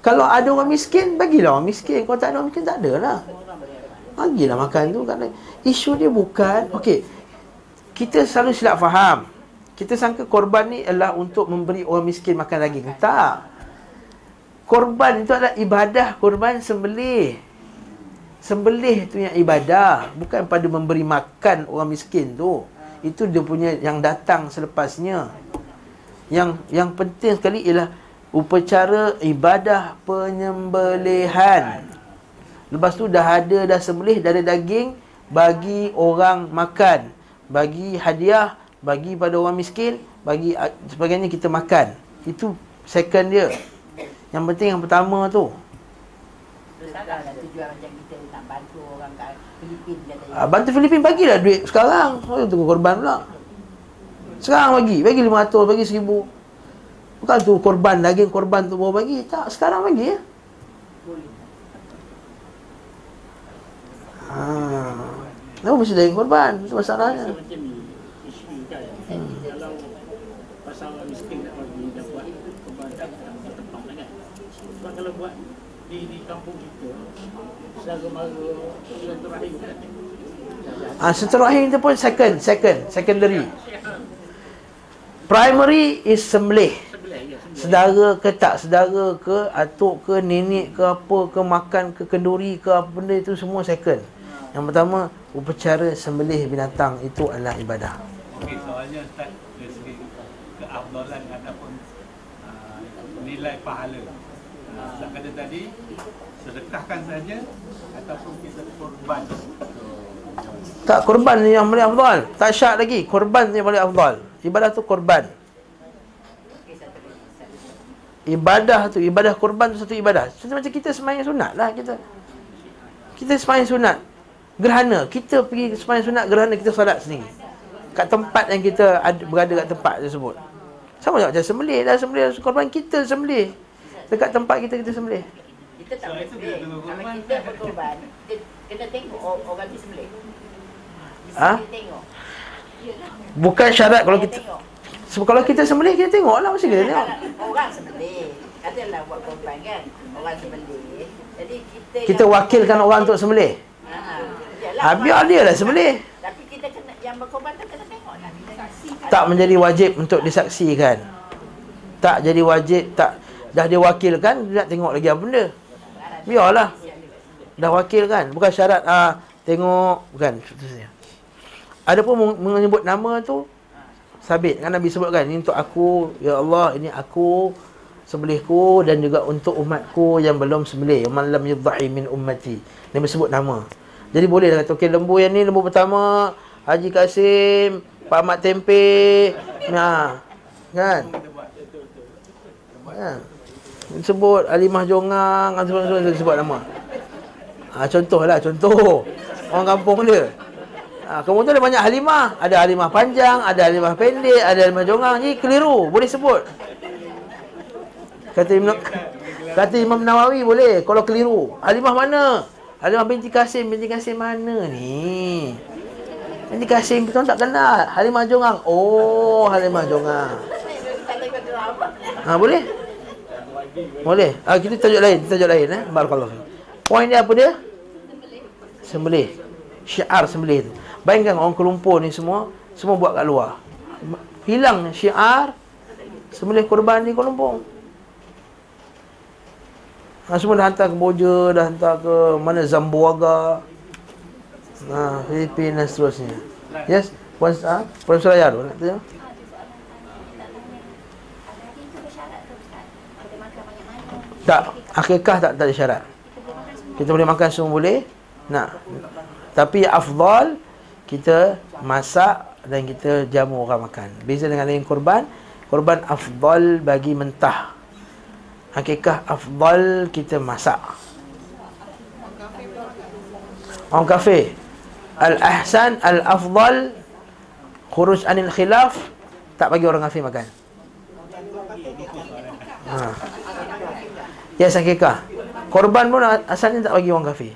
S1: kalau ada orang miskin, bagilah orang miskin. Kalau tak ada orang miskin, tak ada lah. Bagilah makan tu. Kan. Isu dia bukan, okey. Kita selalu silap faham. Kita sangka korban ni adalah untuk memberi orang miskin makan daging. Tak. Korban itu adalah ibadah korban sembelih. Sembelih tu yang ibadah Bukan pada memberi makan orang miskin tu. Itu dia punya yang datang selepasnya. Yang yang penting sekali ialah Upacara ibadah penyembelihan. Lepas tu dah ada dah sembelih ada daging Bagi orang makan. Bagi hadiah Bagi pada orang miskin Bagi sebagainya kita makan. Itu second dia. Yang penting yang pertama tu.
S2: Takkanlah tujuan macam bantu orang kat Filipin katanya.
S1: Ah, bantu Filipin bagilah duit sekarang. Oh, tunggu korban pula. Sekarang bagi, bagi 500, bagi 1000. Bukan tu korban daging korban tu baru bagi. Tak, sekarang bagi ya. Ha. Kenapa mesti daging korban? Itu masalahnya.
S5: Macam ni, isu kan. Kalau pasal miskin nak bagi dapat kebadan dalam tempat kan. Sebab kalau buat di di kampung kita,
S1: Ah, seterahim tu pun second, second, secondary. Primary is sembelih. Sedara ke tak sedara ke Atuk ke nenek ke apa ke Makan ke kenduri ke apa benda itu semua second Yang pertama Upacara sembelih binatang Itu adalah ibadah
S3: Okey, soalnya Ustaz dari segi keafdalan ataupun uh, nilai pahala. Uh, Ustaz kata tadi sedekahkan saja
S1: Tak korban ni yang paling afdal. Tak syak lagi. Korban ni yang paling afdal. Ibadah tu korban. Ibadah tu, ibadah korban tu satu ibadah. Seperti macam kita semayang sunat lah kita. Kita semayang sunat. Gerhana. Kita pergi semayang sunat gerhana kita salat sendiri. Kat tempat yang kita ada, berada kat tempat tersebut. Sama juga macam sembelih dah sembelih korban kita sembelih. Dekat tempat kita kita sembelih.
S2: Kita tak
S3: So,
S2: boleh.
S3: kita berkorban.
S2: Kalau kita berkorban, kita kena tengok or- orang tu sembelih.
S1: Ha?
S2: Tengok.
S1: Bukan syarat kalau
S2: Kita
S1: kita
S2: tengok.
S1: sebab kalau kita sembelih kita tengok lah mesti kita tengok.
S2: Kalau Orang sembelih. Katalah buat korban kan. Orang sembelih. Jadi kita
S1: Kita wakilkan orang untuk sembelih.
S2: Ha,
S1: Ha, biar dia lah sembelih.
S2: Tapi kita kena yang berkorban tu kena tengok lah.
S1: Tak menjadi wajib untuk disaksikan. Tak jadi wajib, tak dah dia wakilkan, dia nak tengok lagi apa benda. Biarlah. Dah wakilkan, bukan syarat ah tengok, bukan. Seterusnya. Adapun meng- menyebut nama tu sabit. Kan Nabi sebutkan ini untuk aku ya Allah ini aku sembelihku dan juga untuk umatku yang belum sembelih. Man lam yudhi min ummati. Nabi sebut nama. Jadi boleh dah kata okey lembu yang ni lembu pertama Haji Kasim Pak Mat Tempe. Nah kan? Kan sebut Alimah Jongang sebut, sebut, sebut, sebut nama ha, contohlah contoh orang kampung dia Ha, kemudian ada banyak halimah. Ada halimah panjang, ada halimah pendek, ada halimah jongang. Jadi keliru. Boleh sebut. Kata Imam, kata Imam Nawawi boleh. Kalau keliru. Halimah mana? Halimah binti Kasim. Binti Kasim mana ni? Binti Kasim kita tak kenal. Halimah jongang. Oh, halimah jongang. Ha, boleh? Boleh. Ah, kita tajuk lain. Tajuk lain. Eh? Barakallahu. fiik. Poin dia apa dia? Sembelih. Syiar sembelih tu. Bayangkan orang Kuala Lumpur ni semua Semua buat kat luar Hilang syiar Sembelih korban di Kuala Lumpur ha, Semua dah hantar ke Boja Dah hantar ke mana Zamboaga ha, Filipina dan seterusnya Yes Puan, ha? Puan Suraya tu nak tanya Tak Akikah tak, tak ada syarat Kita boleh makan semua boleh Nak Tapi afdal kita masak dan kita jamu orang makan. Beza dengan lain korban, korban afdal bagi mentah. Hakikah afdal kita masak. Orang kafir. Al-ahsan al-afdal khuruj anil khilaf tak bagi orang kafir makan. Ha. Ya hakikah. Korban pun asalnya tak bagi orang kafir.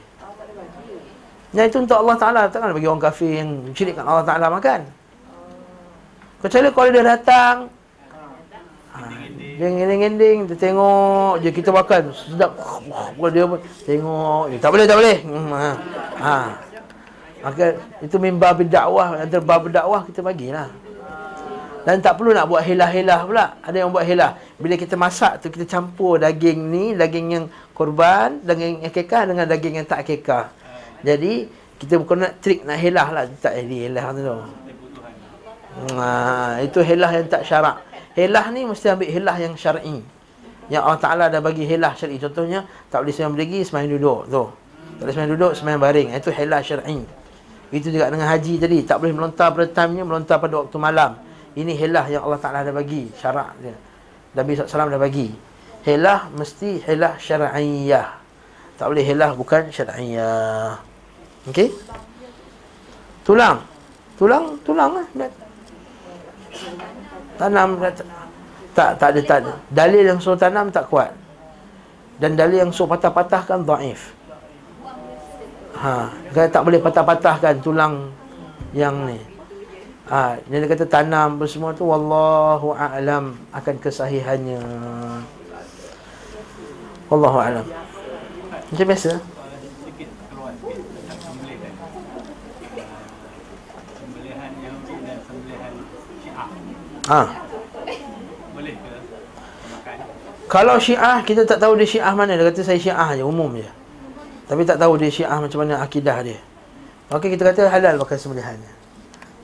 S1: Yang itu untuk Allah Ta'ala Takkan bagi orang kafir yang syirikkan Allah Ta'ala makan Kecuali kalau dia datang ha, Dia ngending-ngending Dia tengok je kita makan Sedap Kalau dia pun Tengok je Tak boleh, tak boleh hmm, ha. ha. Maka itu mimbar berdakwah Antara bab berdakwah kita bagilah dan tak perlu nak buat helah-helah pula Ada yang buat helah Bila kita masak tu Kita campur daging ni Daging yang korban Daging yang kekah Dengan daging yang tak kekah jadi kita bukan nak trik nak helah lah tak jadi helah tu. Ha, itu helah yang tak syarak. Helah ni mesti ambil helah yang syar'i. Yang Allah Taala dah bagi helah syar'i. Contohnya tak boleh sembahyang berdiri, sembahyang duduk tu. Tak boleh sembahyang duduk, sembahyang baring. Itu helah syar'i. Itu juga dengan haji tadi, tak boleh melontar pada time-nya, melontar pada waktu malam. Ini helah yang Allah Taala dah bagi, syarak dia. Nabi SAW dah bagi. Helah mesti helah syar'iyah. Tak boleh helah bukan syar'iyah. Okey? Tulang. Tulang, tulang lah. Tanam tak tak ada tak ada. Dalil yang suruh tanam tak kuat. Dan dalil yang suruh patah-patahkan dhaif. Ha, kata tak boleh patah-patahkan tulang yang ni. Ha, dia kata tanam apa semua tu wallahu a'lam akan kesahihannya. Wallahu a'lam. Macam biasa. Ha.
S3: Makan?
S1: Kalau Syiah kita tak tahu dia Syiah mana, dia kata saya Syiah je, umum je. Tapi tak tahu dia Syiah macam mana akidah dia. Maka kita kata halal pakai sembelihannya.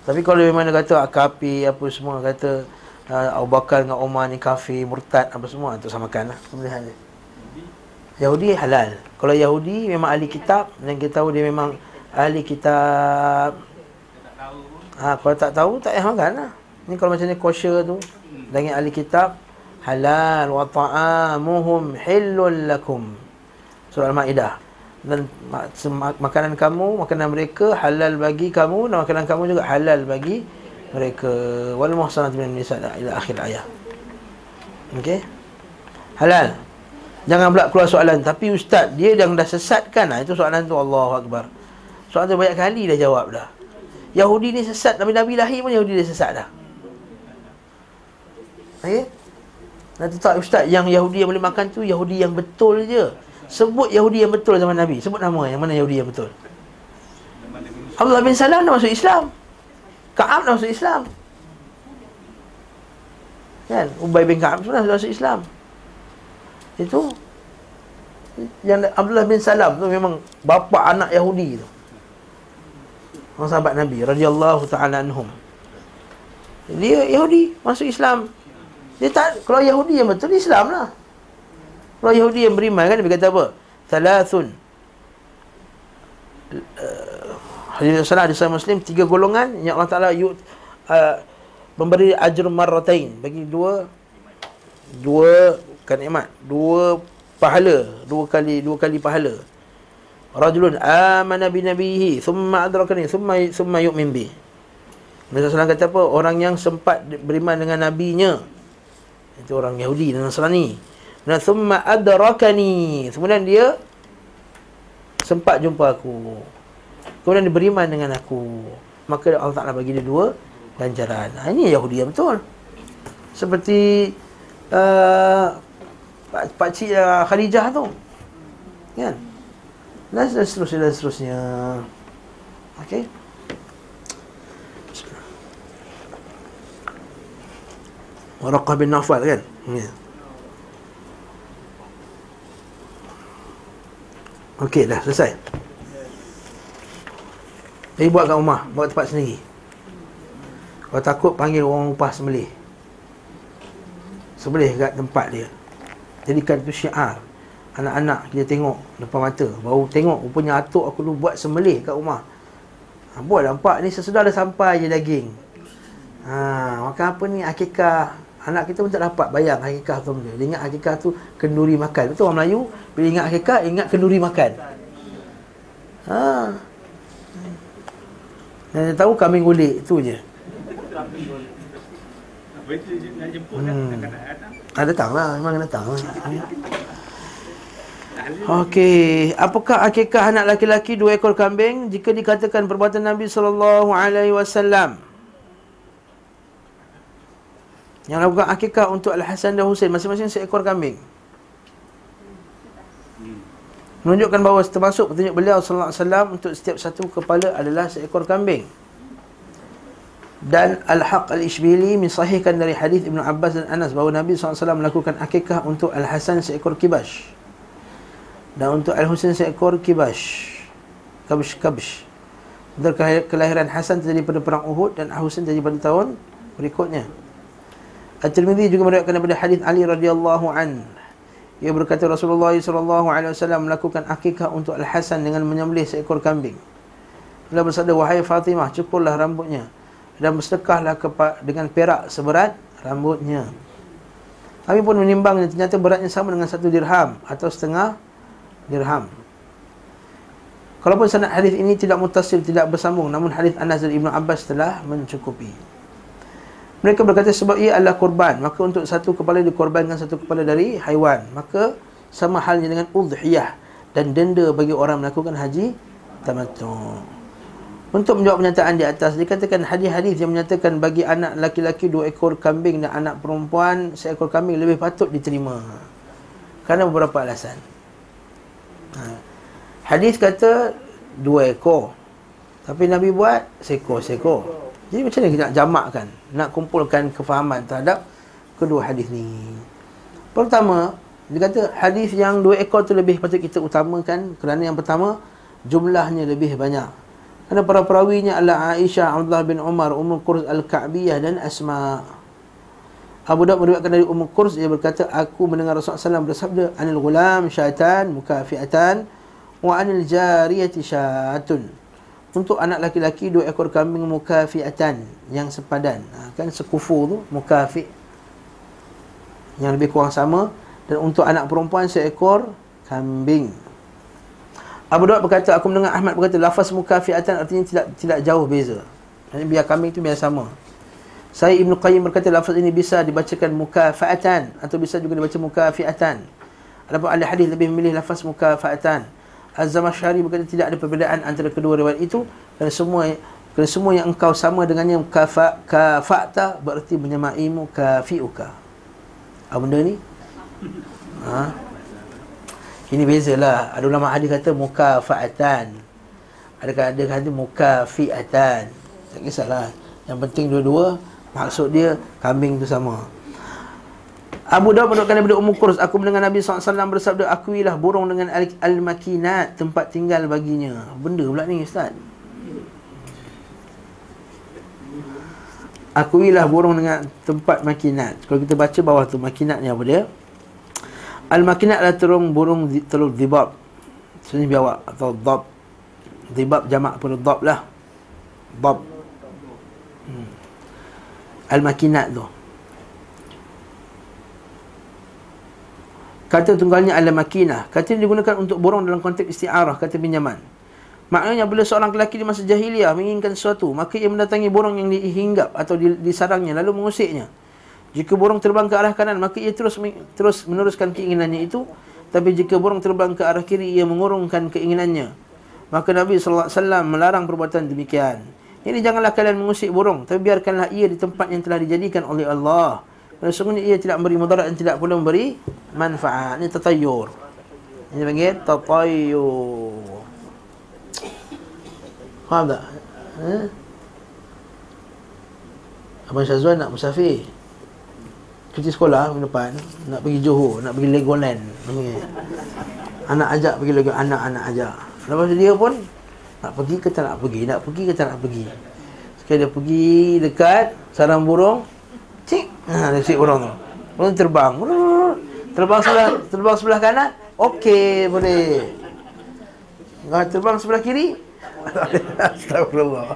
S1: Tapi kalau memang dia kata akapi apa semua kata uh, Abu Bakar dengan Umar ni kafir, murtad apa semua tu samakan lah sembelihan dia. Yahudi halal. Kalau Yahudi memang ahli kitab dan kita tahu dia memang ahli kitab. Ha, kalau tak tahu tak payah makan lah. Ni kalau macam ni kosher tu dengan ahli kitab halal wa ta'amuhum hillul lakum. Surah Al-Maidah. Dan makanan kamu, makanan mereka halal bagi kamu dan makanan kamu juga halal bagi mereka. Wal muhsanatu minan nisa ila akhir ayat. Okey. Halal. Jangan pula keluar soalan Tapi ustaz Dia yang dah sesatkan ha, Itu soalan tu Allahu Akbar Soalan tu banyak kali dah jawab dah Yahudi ni sesat Nabi-Nabi lahir pun Yahudi dia sesat dah Okay Nanti tak ustaz Yang Yahudi yang boleh makan tu Yahudi yang betul je Sebut Yahudi yang betul zaman Nabi Sebut nama yang mana Yahudi yang betul. Abdullah bin Salam dah masuk Islam Ka'ab dah masuk Islam Kan Ubay bin Ka'ab pun dah masuk Islam Itu Yang Abdullah bin Salam tu memang Bapa anak Yahudi tu Orang sahabat Nabi radhiyallahu taala anhum. Dia Yahudi masuk Islam. Dia tak kalau Yahudi yang betul Islam lah. Kalau Yahudi yang beriman kan dia kata apa? Thalathun. Hadis salah di Muslim tiga golongan yang Allah Taala yu, uh, memberi ajr marratain. Bagi dua dua kan nikmat. Dua pahala dua kali dua kali pahala. Rajulun amana bi nabihi thumma adrakani thumma thumma yu'min bi. Nabi SAW kata apa? Orang yang sempat beriman dengan nabinya. Itu orang Yahudi dan Nasrani dan thumma adrakani. Kemudian dia sempat jumpa aku. Kemudian dia beriman dengan aku. Maka Allah Taala bagi dia dua ganjaran ini Yahudi yang betul. Seperti uh, pak pak cik uh, Khadijah tu. Kan? Dan seterusnya dan seterusnya. Okey. Waraqah bin Nawfal kan? Ya. Okey dah selesai. Jadi buat kat rumah Buat tempat sendiri. Kalau takut panggil orang upah sembelih. Sembelih kat tempat dia. Jadikan itu syiar. Anak-anak kita tengok depan mata. Baru tengok rupanya atuk aku dulu buat sembelih kat rumah. Ha, Buat nampak ni sesudah dah sampai je daging. Ha, Makan apa ni akikah Anak kita pun tak dapat bayang akikah tu benda. Dia ingat akikah tu kenduri makan. Betul orang Melayu? Bila ingat akikah ingat kenduri makan. Ha. Yang dia tahu kambing gulik tu je. Hmm. Ah, datang lah, memang datang lah. Okey, apakah akikah anak laki-laki dua ekor kambing? Jika dikatakan perbuatan Nabi sallallahu alaihi wasallam? Yang lakukan akikah untuk Al-Hasan dan Husain masing-masing seekor kambing. Menunjukkan bahawa termasuk petunjuk beliau sallallahu alaihi wasallam untuk setiap satu kepala adalah seekor kambing. Dan Al-Haq Al-Ishbili mensahihkan dari hadis Ibn Abbas dan Anas bahawa Nabi SAW melakukan akikah untuk Al-Hasan seekor kibash dan untuk Al-Husain seekor kibash kabsh dan kelahiran Hasan terjadi pada perang Uhud dan Al-Husain terjadi pada tahun berikutnya At-Tirmidzi juga meriwayatkan daripada hadis Ali radhiyallahu an ia berkata Rasulullah sallallahu alaihi wasallam melakukan akikah untuk Al-Hasan dengan menyembelih seekor kambing Beliau bersabda wahai Fatimah cukurlah rambutnya dan bersedekahlah dengan perak seberat rambutnya. Kami pun menimbangnya ternyata beratnya sama dengan satu dirham atau setengah dirham. Kalaupun sanad hadis ini tidak mutasil, tidak bersambung, namun hadis Anas dan Ibnu Abbas telah mencukupi. Mereka berkata sebab ia adalah korban, maka untuk satu kepala dikorbankan satu kepala dari haiwan. Maka sama halnya dengan udhiyah dan denda bagi orang melakukan haji tamattu'. Untuk menjawab pernyataan di atas Dikatakan hadis-hadis yang menyatakan Bagi anak laki-laki dua ekor kambing Dan anak perempuan seekor kambing Lebih patut diterima Kerana beberapa alasan ha. Hadis kata Dua ekor Tapi Nabi buat Seekor-seekor Jadi macam mana kita nak jamakkan Nak kumpulkan kefahaman terhadap Kedua hadis ni Pertama Dia kata hadis yang dua ekor tu lebih patut kita utamakan Kerana yang pertama Jumlahnya lebih banyak kerana para perawinya adalah Aisyah, Abdullah bin Umar, Ummul Qurs Al-Ka'biyah dan Asma. Abu Daud meriwayatkan dari Ummul Qurs dia berkata, aku mendengar Rasulullah SAW bersabda, "Anil ghulam syaitan mukafiatan wa anil jariyati syatun." Untuk anak laki-laki dua ekor kambing mukafiatan yang sepadan. Ha, kan sekufu tu mukafi yang lebih kurang sama dan untuk anak perempuan seekor kambing. Abu Daud berkata aku mendengar Ahmad berkata lafaz mukafiatan artinya tidak tidak jauh beza. Jadi biar kambing itu biar sama. Saya Ibnu Qayyim berkata lafaz ini bisa dibacakan mukafaatan atau bisa juga dibaca mukafiatan. Adapun ahli hadis lebih memilih lafaz mukafaatan. Az-Zamakhsyari berkata tidak ada perbezaan antara kedua riwayat itu kerana semua kerana semua yang engkau sama dengannya kafa kafata berarti menyamaimu kafiuka. Apa benda ni? Ha? Ini bezalah. Ada ulama hadis kata mukafaatan. Ada ada kata mukafiatan. Tak kisahlah. Yang penting dua-dua maksud dia kambing tu sama. Abu Dawud menurutkan daripada Ummu Kurus Aku mendengar Nabi SAW bersabda Akuilah burung dengan al-makinat Tempat tinggal baginya Benda pula ni Ustaz. Akuilah burung dengan tempat makinat. Kalau kita baca bawah tu Makinat ni apa dia? Al-makinat adalah terung burung telur dibab Sini biawak Atau dab Dibab jamak pun dab lah. Dab hmm. Al-makinat tu Kata tunggalnya adalah makinah. Kata ini digunakan untuk borong dalam konteks istiarah, kata pinjaman. Maknanya bila seorang lelaki di masa jahiliah menginginkan sesuatu, maka ia mendatangi borong yang dihinggap atau disarangnya lalu mengusiknya. Jika borong terbang ke arah kanan, maka ia terus terus meneruskan keinginannya itu. Tapi jika borong terbang ke arah kiri, ia mengurungkan keinginannya. Maka Nabi SAW melarang perbuatan demikian. Ini janganlah kalian mengusik borong, tapi biarkanlah ia di tempat yang telah dijadikan oleh Allah. Dan sesungguhnya ia tidak memberi mudarat dan tidak pula memberi manfaat. Ini tatayur. Ini panggil tatayur. Faham tak? Eh? Abang Syazwan nak musafir. Cuti sekolah minggu depan. Nak pergi Johor. Nak pergi Legoland. Okay. Anak ajak pergi Legoland. Anak-anak ajak. Lepas dia pun nak pergi ke tak nak pergi. Nak pergi ke tak nak pergi. Sekali dia pergi dekat sarang burung. Cik. Ha, dia cik burung tu. Burung terbang. Terbang sebelah terbang sebelah kanan. Okey, boleh. Ha, terbang sebelah kiri. Astagfirullah.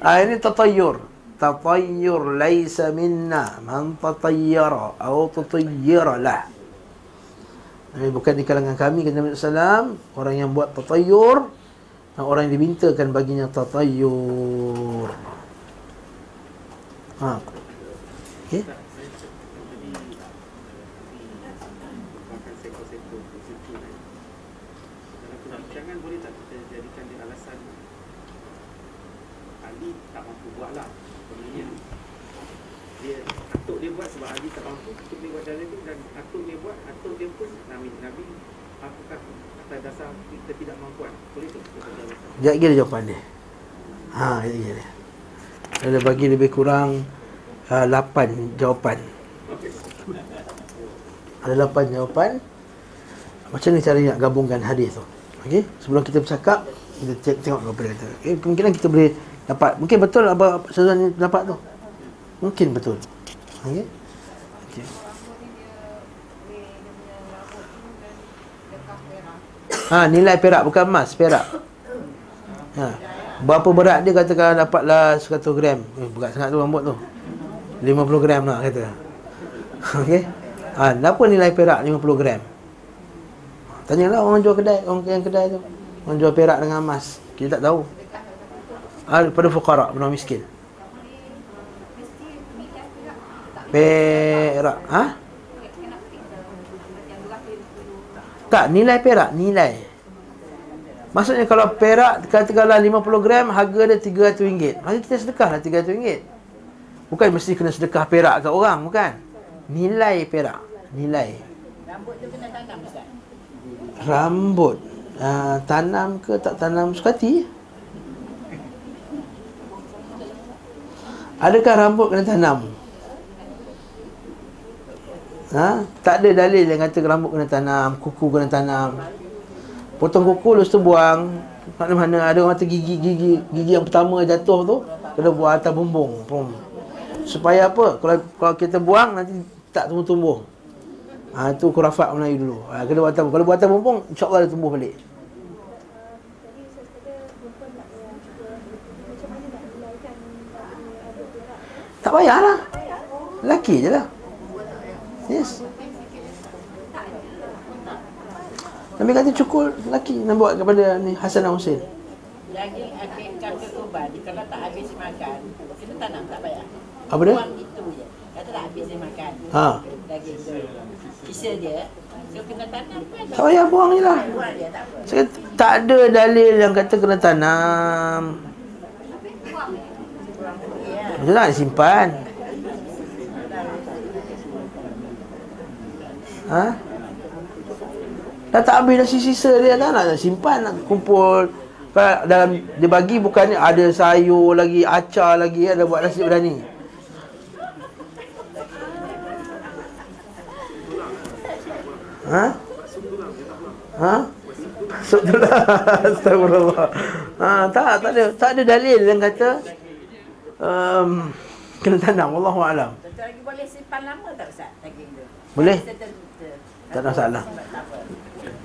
S1: Ha, ini tatayur. Tatayur laisa minna man tatayyara atau tatayyara lah. Nabi bukan di kalangan kami kata Nabi sallam orang yang buat tatayur dan orang yang dimintakan baginya tatayur. Ha.
S6: Perbincangan boleh tak kita jadikan dia alasan Ali tak mampu buat lah. Sebenarnya dia atuk dia buat sebab Ali tak mampu untuk dia buat jalan tu dan atuk dia buat, atuk dia pun Nabi Nabi apakah atas dasar kita tidak mampuan. Boleh tak kita jadikan alasan?
S1: Sekejap lagi dia jawapan dia. Ha, sekejap lagi dia. Ada bagi lebih kurang uh, 8 jawapan. Ada 8 jawapan. Macam ni cara nak gabungkan hadis tu. Okey, sebelum kita bercakap, kita cek, tengok apa dia kata. Okay, kemungkinan kita boleh dapat. Mungkin betul apa Syazwan ni dapat tu. Mungkin betul. Okey. Okey. Ha, nilai perak bukan emas, perak. Ha. Berapa berat dia katakan dapatlah 100 gram. Eh, berat sangat tu rambut tu. 50 gram lah kata. Okey. Ha, kenapa nilai perak 50 gram? Tanyalah orang jual kedai, orang yang kedai tu. Orang jual perak dengan emas. Kita tak tahu. Ha, pada fuqara, benar miskin. Perak. Ha? Tak, nilai perak, nilai. Maksudnya kalau perak katakanlah 50 gram harga dia RM300. Maksudnya kita sedekahlah RM300. Bukan mesti kena sedekah perak kat orang, bukan. Nilai perak, nilai.
S2: Rambut tu kena tanam Ustaz.
S1: Rambut uh, tanam ke tak tanam sukati? Adakah rambut kena tanam? Ha? Tak ada dalil yang kata rambut kena tanam, kuku kena tanam. Potong kuku lepas tu buang. Mana mana ada orang kata gigi gigi gigi yang pertama jatuh tu kena buang atas bumbung. Pum. Supaya apa? Kalau kalau kita buang nanti tak tumbuh-tumbuh. Ah ha, tu khurafat Melayu dulu. Ha, kena buat. Kalau buat tabung pun insya-Allah dia tumbuh balik. Tak payahlah. Lelaki je lah. Yes. Nabi kata cukul lelaki nak buat kepada ni Hasan dan Hussein.
S2: Lagi akhir kata tu kalau tak habis makan, kita tanam tak payah.
S1: Apa dia?
S2: Buang itu je Kata tak habis dia makan
S1: Ha.
S2: Daging tu Sisa dia So kena tanam kan
S1: Tak payah buang je lah.
S2: Buang dia tak apa
S1: Saya kata, tak ada dalil yang kata kena tanam. Macam nak simpan? Ha? Dah tak habis dah sisa dia kan nak simpan nak kumpul kalau dalam dia bagi bukannya ada sayur lagi, acar lagi ada buat nasi berani. Ha? Ha? Sup tu lah. Astagfirullah. Ha, tak, tak ada tak ada dalil yang kata um, kena tanam wallahu alam.
S2: Tentu lagi boleh simpan lama tak Ustaz daging tu
S1: Boleh. Tak ada masalah.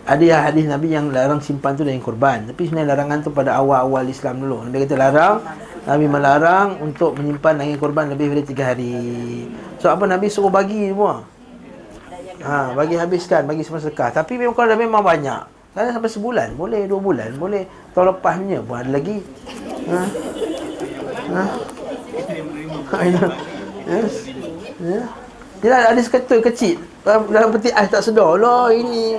S1: Ada yang hadis Nabi yang larang simpan tu daging kurban. Tapi sebenarnya larangan tu pada awal-awal Islam dulu. Nabi kata larang, Nabi melarang untuk menyimpan daging kurban lebih dari tiga hari. So apa Nabi suruh bagi semua. Ha, bagi habiskan, bagi semua sedekah. Tapi memang kalau dah memang banyak. Kadang sampai sebulan, boleh dua bulan, boleh tahun lepasnya pun ada lagi. Ha. Ha. Ya. Yes. Ya. Dia ada seketul kecil dalam, dalam peti ais tak sedar. Lah ini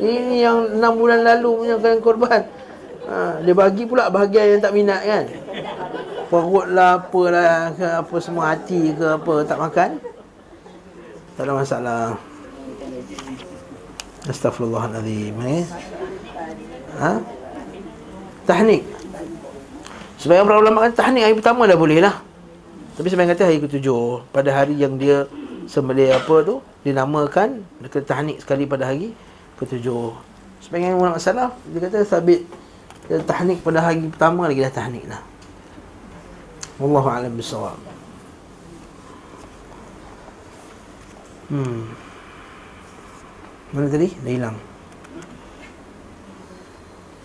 S1: ini yang enam bulan lalu punya kan korban. Ha, dia bagi pula bahagian yang tak minat kan. Perut lah, apalah, ke apa semua hati ke apa tak makan. Tak ada masalah. Astaghfirullahaladzim eh. Ha? Tahnik. Sebagian para ulama kata tahnik hari pertama dah boleh lah. Tapi sebagian kata hari ketujuh pada hari yang dia sembelih apa tu dinamakan dia kata tahnik sekali pada hari ketujuh. Sebagian ulama salaf dia kata sabit dia tahnik pada hari pertama lagi dah tahnik lah. Wallahu a'lam bissawab. Hmm. Mana tadi? Dah hilang.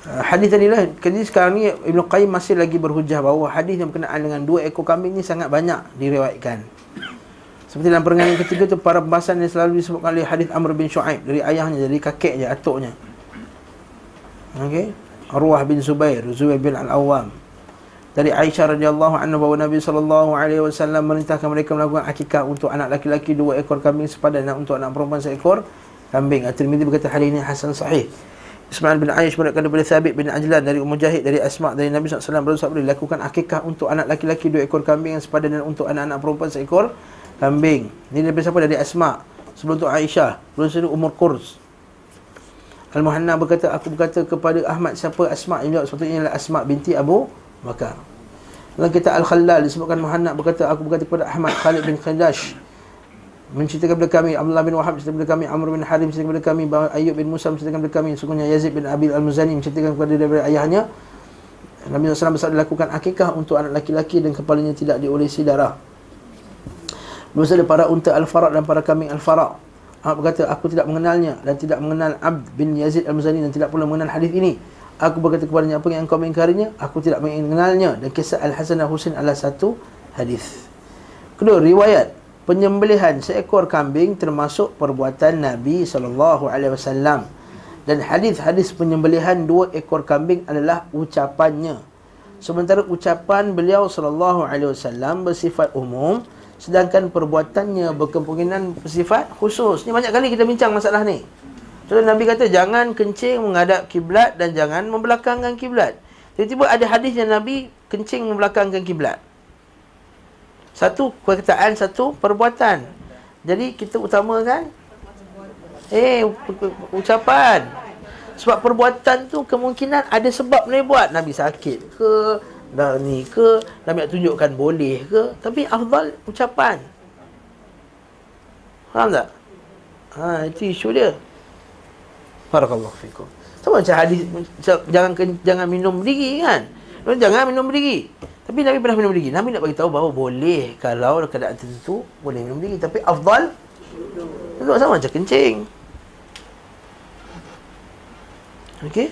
S1: Uh, hadis tadi lah Jadi sekarang ni Ibn Qayyim masih lagi berhujah bahawa hadis yang berkenaan dengan dua ekor kambing ni sangat banyak diriwayatkan. Seperti dalam perenggan ketiga tu para pembahasan yang selalu disebutkan oleh hadis Amr bin Shu'aib dari ayahnya, dari kakeknya, atuknya. Okey. Arwah bin Zubair, Zubair bin Al-Awwam. Dari Aisyah radhiyallahu anha bahawa Nabi sallallahu alaihi wasallam merintahkan mereka melakukan akikah untuk anak laki-laki dua ekor kambing sepadan dan untuk anak perempuan seekor kambing. At-Tirmizi berkata hadis ini hasan sahih. Ismail bin Aish meriwayatkan daripada Thabit bin Ajlan dari Ummu Jahid dari Asma dari Nabi SAW bersabda dilakukan akikah untuk anak laki-laki dua ekor kambing yang sepadan dan untuk anak-anak perempuan seekor kambing. Ini daripada siapa? Dari Asma. Sebelum tu Aisyah. Sebelum tu Umur Qurs. Al-Muhanna berkata, aku berkata kepada Ahmad siapa Asma yang jawab sepatutnya ialah Asma binti Abu Bakar. Dalam kita Al-Khallal disebutkan Muhammad berkata aku berkata kepada Ahmad Khalid bin Khidash menceritakan kepada kami Abdullah bin Wahab menceritakan kepada kami Amr bin Harim menceritakan kepada kami Ayub bin Musa menceritakan kepada kami sungguhnya Yazid bin Abil Al-Muzani menceritakan kepada daripada ayahnya Nabi SAW bersabda lakukan akikah untuk anak laki-laki dan kepalanya tidak diolesi darah. Bersabda para unta Al-Faraq dan para kambing Al-Faraq. Ahmad berkata, aku tidak mengenalnya dan tidak mengenal Abd bin Yazid Al-Muzani dan tidak pula mengenal hadis ini. Aku berkata kepadanya, apa yang engkau mengingkarinya? Aku tidak mengenalnya. Dan kisah Al-Hasan dan Husain adalah satu hadis. Kedua, riwayat penyembelihan seekor kambing termasuk perbuatan Nabi SAW. Dan hadis-hadis penyembelihan dua ekor kambing adalah ucapannya. Sementara ucapan beliau SAW bersifat umum, sedangkan perbuatannya berkemungkinan bersifat khusus. Ni banyak kali kita bincang masalah ni. Contoh Nabi kata jangan kencing menghadap kiblat dan jangan membelakangkan kiblat. Tiba-tiba ada hadis yang Nabi kencing membelakangkan kiblat. Satu perkataan, satu perbuatan. Jadi kita utamakan eh ucapan. Sebab perbuatan tu kemungkinan ada sebab Nabi buat. Nabi sakit ke, dah ni ke, Nabi nak tunjukkan boleh ke, tapi afdal ucapan. Faham tak? Ha, itu isu dia. Barakallahu fikum. Sama macam hadis jangan jangan minum berdiri kan? Jangan minum berdiri. Tapi Nabi pernah minum berdiri. Nabi nak bagi tahu bahawa boleh kalau keadaan tertentu boleh minum berdiri tapi afdal duduk sama macam kencing. Okey?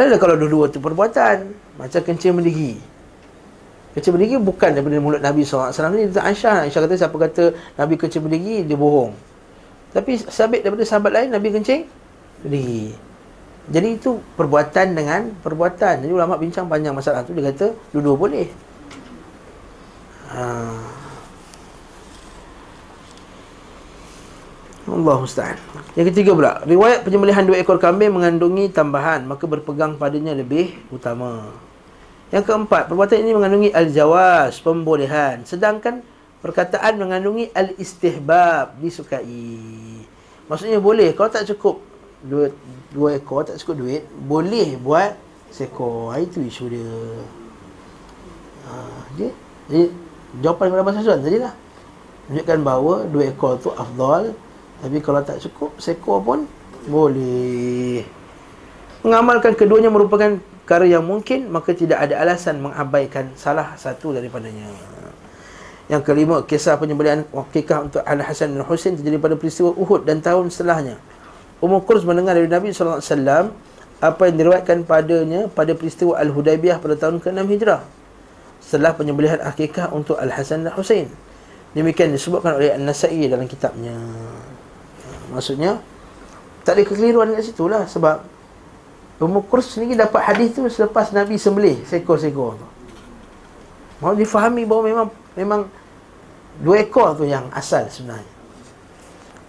S1: Lalu kalau dua-dua tu perbuatan macam kencing berdiri. Kecil berdiri bukan daripada mulut Nabi SAW Ini tentang Aisyah Aisyah kata siapa kata Nabi kecil berdiri Dia bohong Tapi sabit daripada sahabat lain Nabi kencing Berdiri Jadi itu perbuatan dengan perbuatan. Jadi ulama bincang panjang masalah tu Dia kata dua-dua boleh. Ha. Allah musta'an. Yang ketiga pula Riwayat penyembelihan dua ekor kambing Mengandungi tambahan Maka berpegang padanya lebih utama. Yang keempat Perbuatan ini mengandungi al-jawaz Pembolehan. Sedangkan Perkataan mengandungi al-istihbab Disukai. Maksudnya boleh Kalau tak cukup Dua, dua ekor tak cukup duit Boleh buat Sekor Itu isu dia ha, dia, Jadi Jawapan kepada Abang Syazwan tadi lah Menunjukkan bahawa Dua ekor tu afdal tapi kalau tak cukup, seekor pun boleh. Mengamalkan keduanya merupakan perkara yang mungkin, maka tidak ada alasan mengabaikan salah satu daripadanya. Yang kelima, kisah penyembelihan wakikah untuk Al-Hasan dan Husain terjadi pada peristiwa Uhud dan tahun setelahnya. Umar Qurs mendengar dari Nabi SAW apa yang diriwayatkan padanya pada peristiwa Al-Hudaybiyah pada tahun ke-6 Hijrah. Setelah penyembelihan akikah untuk Al-Hasan dan Husain. Demikian disebutkan oleh An-Nasai dalam kitabnya. Maksudnya tak ada kekeliruan kat situ lah sebab Ummu Qurs sendiri dapat hadis tu selepas Nabi sembelih seekor-seekor tu. Mahu difahami bahawa memang memang dua ekor tu yang asal sebenarnya.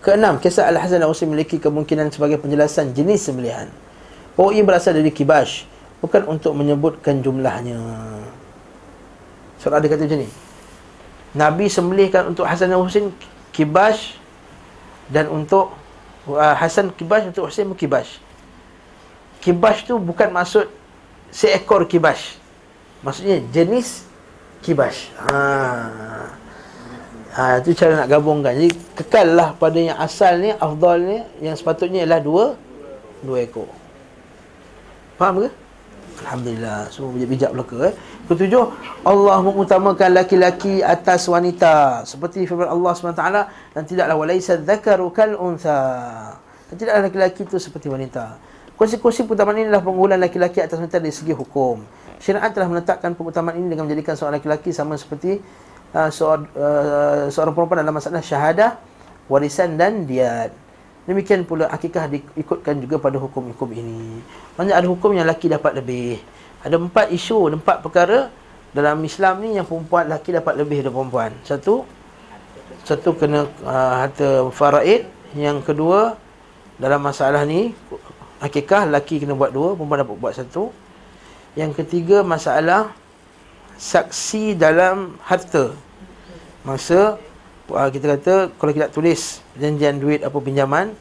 S1: Keenam, kisah Al-Hasan Al-Husain memiliki kemungkinan sebagai penjelasan jenis sembelihan. Oh, ia berasal dari kibash, bukan untuk menyebutkan jumlahnya. Soal ada kata macam ni. Nabi sembelihkan untuk Hasan Al-Husain kibash dan untuk uh, Hasan kibash untuk Husain kibash kibash tu bukan maksud seekor kibash maksudnya jenis kibash ha ha itu cara nak gabungkan jadi kekallah pada yang asal ni afdal ni yang sepatutnya ialah dua dua ekor faham ke alhamdulillah semua bijak-bijak belaka eh Ketujuh, Allah mengutamakan laki-laki atas wanita. Seperti firman Allah SWT, dan tidaklah walaysa dhakaru kal untha. Dan tidaklah laki-laki itu seperti wanita. Konsekuensi pengutamaan ini adalah pengunggulan laki-laki atas wanita dari segi hukum. Syariat telah menetapkan pengutamaan ini dengan menjadikan seorang laki-laki sama seperti uh, seorang, uh, seorang perempuan dalam masalah syahadah, warisan dan diat. Demikian pula akikah diikutkan juga pada hukum-hukum ini. Maksudnya ada hukum yang laki dapat lebih. Ada empat isu, ada empat perkara dalam Islam ni yang perempuan laki dapat lebih daripada perempuan. Satu satu kena uh, harta faraid, yang kedua dalam masalah ni akikah laki kena buat dua, perempuan dapat buat satu. Yang ketiga masalah saksi dalam harta. Masa uh, kita kata kalau kita tulis perjanjian duit apa pinjaman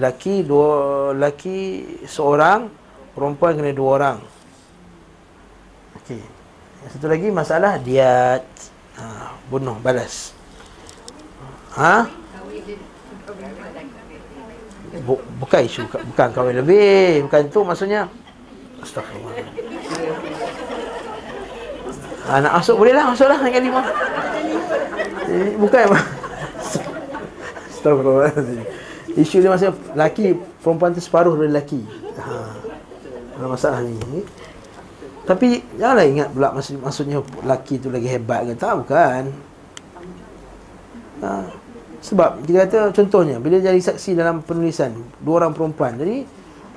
S1: laki dua laki seorang perempuan kena dua orang Okey. Satu lagi masalah diat ha, bunuh balas. Ha? bukan isu bukan kahwin lebih, bukan tu maksudnya. Astagfirullah. Ha, nak masuk boleh lah Masuklah Nak lima eh, Bukan Astagfirullah Isu dia maksudnya Laki Perempuan tu separuh dari lelaki ha. Masalah ni tapi janganlah ingat pula maksud, maksudnya lelaki tu lagi hebat ke tak bukan. Ha. Sebab kita kata contohnya bila jadi saksi dalam penulisan dua orang perempuan. Jadi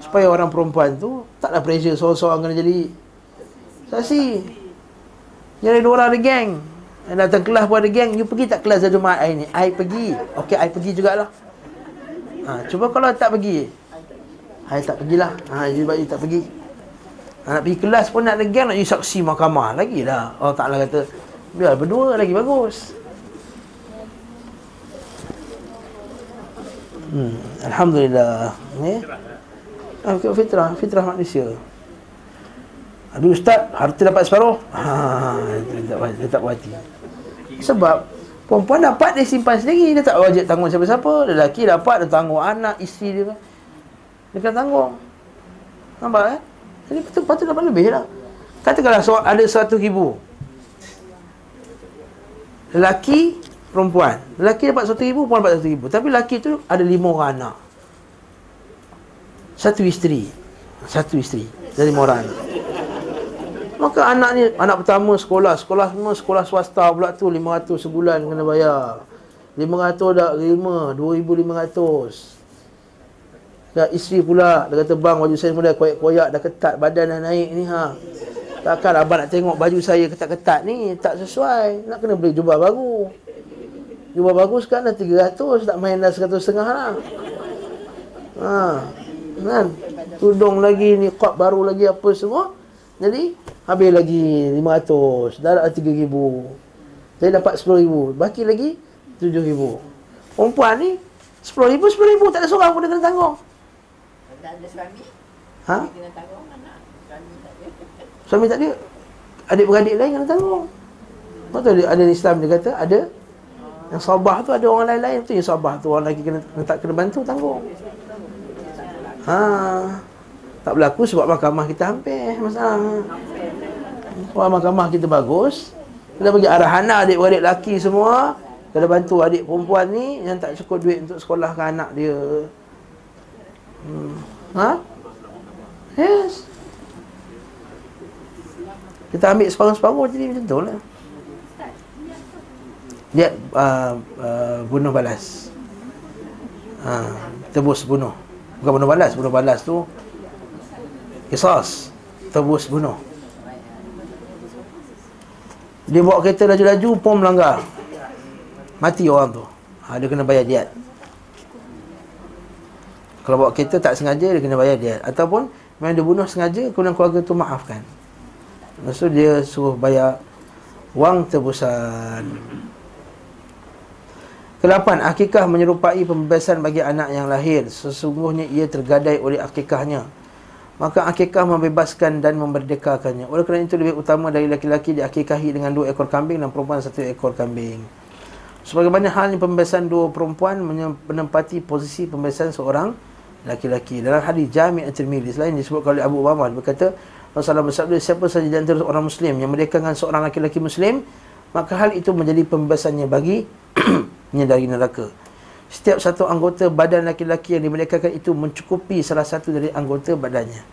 S1: supaya orang perempuan tu taklah pressure seorang-seorang kena jadi saksi. Jadi dua orang ada geng. Yang datang kelas pun ada geng. You pergi tak kelas Zadul Ma'ad hari ni? I pergi. Okey, I pergi jugalah. Ha, cuba kalau tak pergi. I tak pergilah. Ha, you, you tak pergi. Nak pergi kelas pun nak legam nak jadi saksi mahkamah lagi lah. Allah Ta'ala kata, biar berdua lagi bagus. Hmm, Alhamdulillah. Ni. Ah, fitrah, fitrah manusia. Aduh ustaz, harta dapat separuh. Ha, dia tak berhati. Sebab perempuan dapat dia simpan sendiri, dia tak wajib tanggung siapa-siapa. Lelaki dapat dia tanggung anak, isteri dia. Dia kena tanggung. Nampak eh? Jadi patut, patut dapat lebih lah Katakanlah so, ada satu ribu Lelaki Perempuan Lelaki dapat satu ribu Perempuan dapat satu ribu Tapi lelaki tu ada lima orang anak Satu isteri Satu isteri Dari lima orang anak Maka anak ni anak pertama sekolah, sekolah semua sekolah swasta pula tu 500 sebulan kena bayar. 500 dah terima, 2500. Ya, isteri pula Dia kata bang baju saya mula koyak-koyak Dah ketat badan dah naik ni ha. Takkan abang nak tengok baju saya ketat-ketat ni Tak sesuai. Nak kena beli jubah baru. Jubah baru sekarang dah 300 Tak main dah 100 setengah lah. Ha Kan? Tudung lagi ni Kop baru lagi apa semua Jadi Habis lagi 500 Dah dah 3,000 Saya dapat 10,000 Baki lagi 7,000 Perempuan ni 10,000 10,000 Tak ada seorang pun dia kena tanggung.
S2: Tak ada suami.
S1: Ha?
S2: Dia kena tanggung anak. Suami tak ada.
S1: Suami tak ada. Adik-beradik lain kena tanggung. Betul ada, ada Islam dia kata Ada Yang sabah tu ada orang lain-lain. Tu Yang sabah tu orang kena, kena tak kena bantu tanggung. Ha Tak berlaku sebab mahkamah kita hampir Masalah. Kalau mahkamah kita bagus. Kita bagi arahan lah adik-beradik lelaki semua. Kena bantu adik perempuan ni Yang tak cukup duit untuk sekolahkan anak dia. Hmm. Ha? Yes. Kita ambil separuh-separuh jadi macam tu lah. Dia uh, uh, bunuh balas. Uh, Tebus bunuh. Bukan bunuh balas, bunuh balas tu Kisas Tebus bunuh Dia bawa kereta laju-laju pun melanggar Mati orang tu ha, Dia kena bayar diat Kalau bawa kereta tak sengaja Dia kena bayar diat Ataupun Memang dia bunuh sengaja Kemudian keluarga tu maafkan Lepas tu dia suruh bayar wang tebusan. Kelapan, akikah menyerupai pembebasan bagi anak yang lahir. Sesungguhnya ia tergadai oleh akikahnya. Maka akikah membebaskan dan memerdekakannya. Oleh kerana itu lebih utama dari laki-laki diakikahi dengan dua ekor kambing dan perempuan satu ekor kambing. Sebagaimana halnya pembebasan dua perempuan menempati posisi pembebasan seorang laki-laki. Dalam hadis Jami' At-Tirmidzi selain disebutkan oleh Abu dia berkata Rasulullah bersabda siapa saja di antara orang muslim yang merdekakan seorang laki-laki muslim maka hal itu menjadi pembebasannya bagi dari neraka. Setiap satu anggota badan laki-laki yang dimerdekakan itu mencukupi salah satu dari anggota badannya.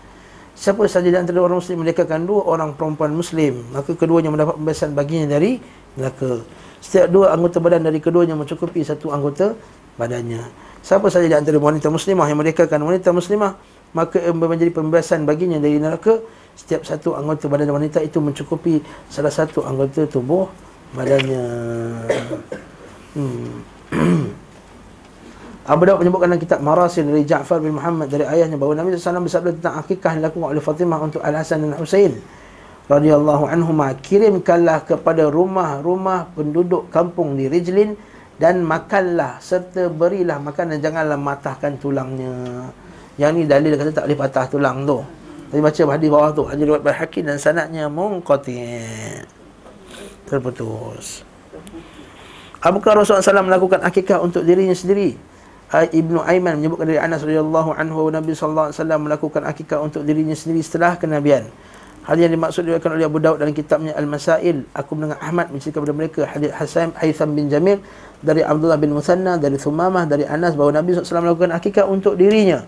S1: Siapa saja di antara orang muslim merdekakan dua orang perempuan muslim maka keduanya mendapat pembebasan baginya dari neraka. Setiap dua anggota badan dari keduanya mencukupi satu anggota badannya. Siapa saja di antara wanita muslimah yang merdekakan wanita muslimah maka menjadi pembebasan baginya dari neraka setiap satu anggota badan wanita itu mencukupi salah satu anggota tubuh badannya. Hmm. Abu Dawud menyebutkan dalam kitab Marasil dari Ja'far bin Muhammad dari ayahnya bahawa Nabi SAW bersabda tentang akikah yang dilakukan oleh Fatimah untuk Al-Hasan dan Husain radhiyallahu anhuma kirimkanlah kepada rumah-rumah penduduk kampung di Rijlin dan makanlah serta berilah makan dan janganlah matahkan tulangnya. Yang ni dalil kata tak boleh patah tulang tu. Tapi baca hadis bawah tu Hadis riwayat Baihaqi dan sanadnya munqati' terputus. Abu Bakar Rasulullah SAW melakukan akikah untuk dirinya sendiri. Ibnu Aiman menyebutkan dari Anas radhiyallahu anhu Nabi sallallahu alaihi wasallam melakukan akikah untuk dirinya sendiri setelah kenabian. Hal yang dimaksud diriwayatkan oleh Abu Daud dalam kitabnya Al-Masail. Aku mendengar Ahmad menceritakan kepada mereka hadis Hasan Haitham bin Jamil dari Abdullah bin Musanna dari Thumamah dari Anas bahawa Nabi SAW melakukan akikah untuk dirinya.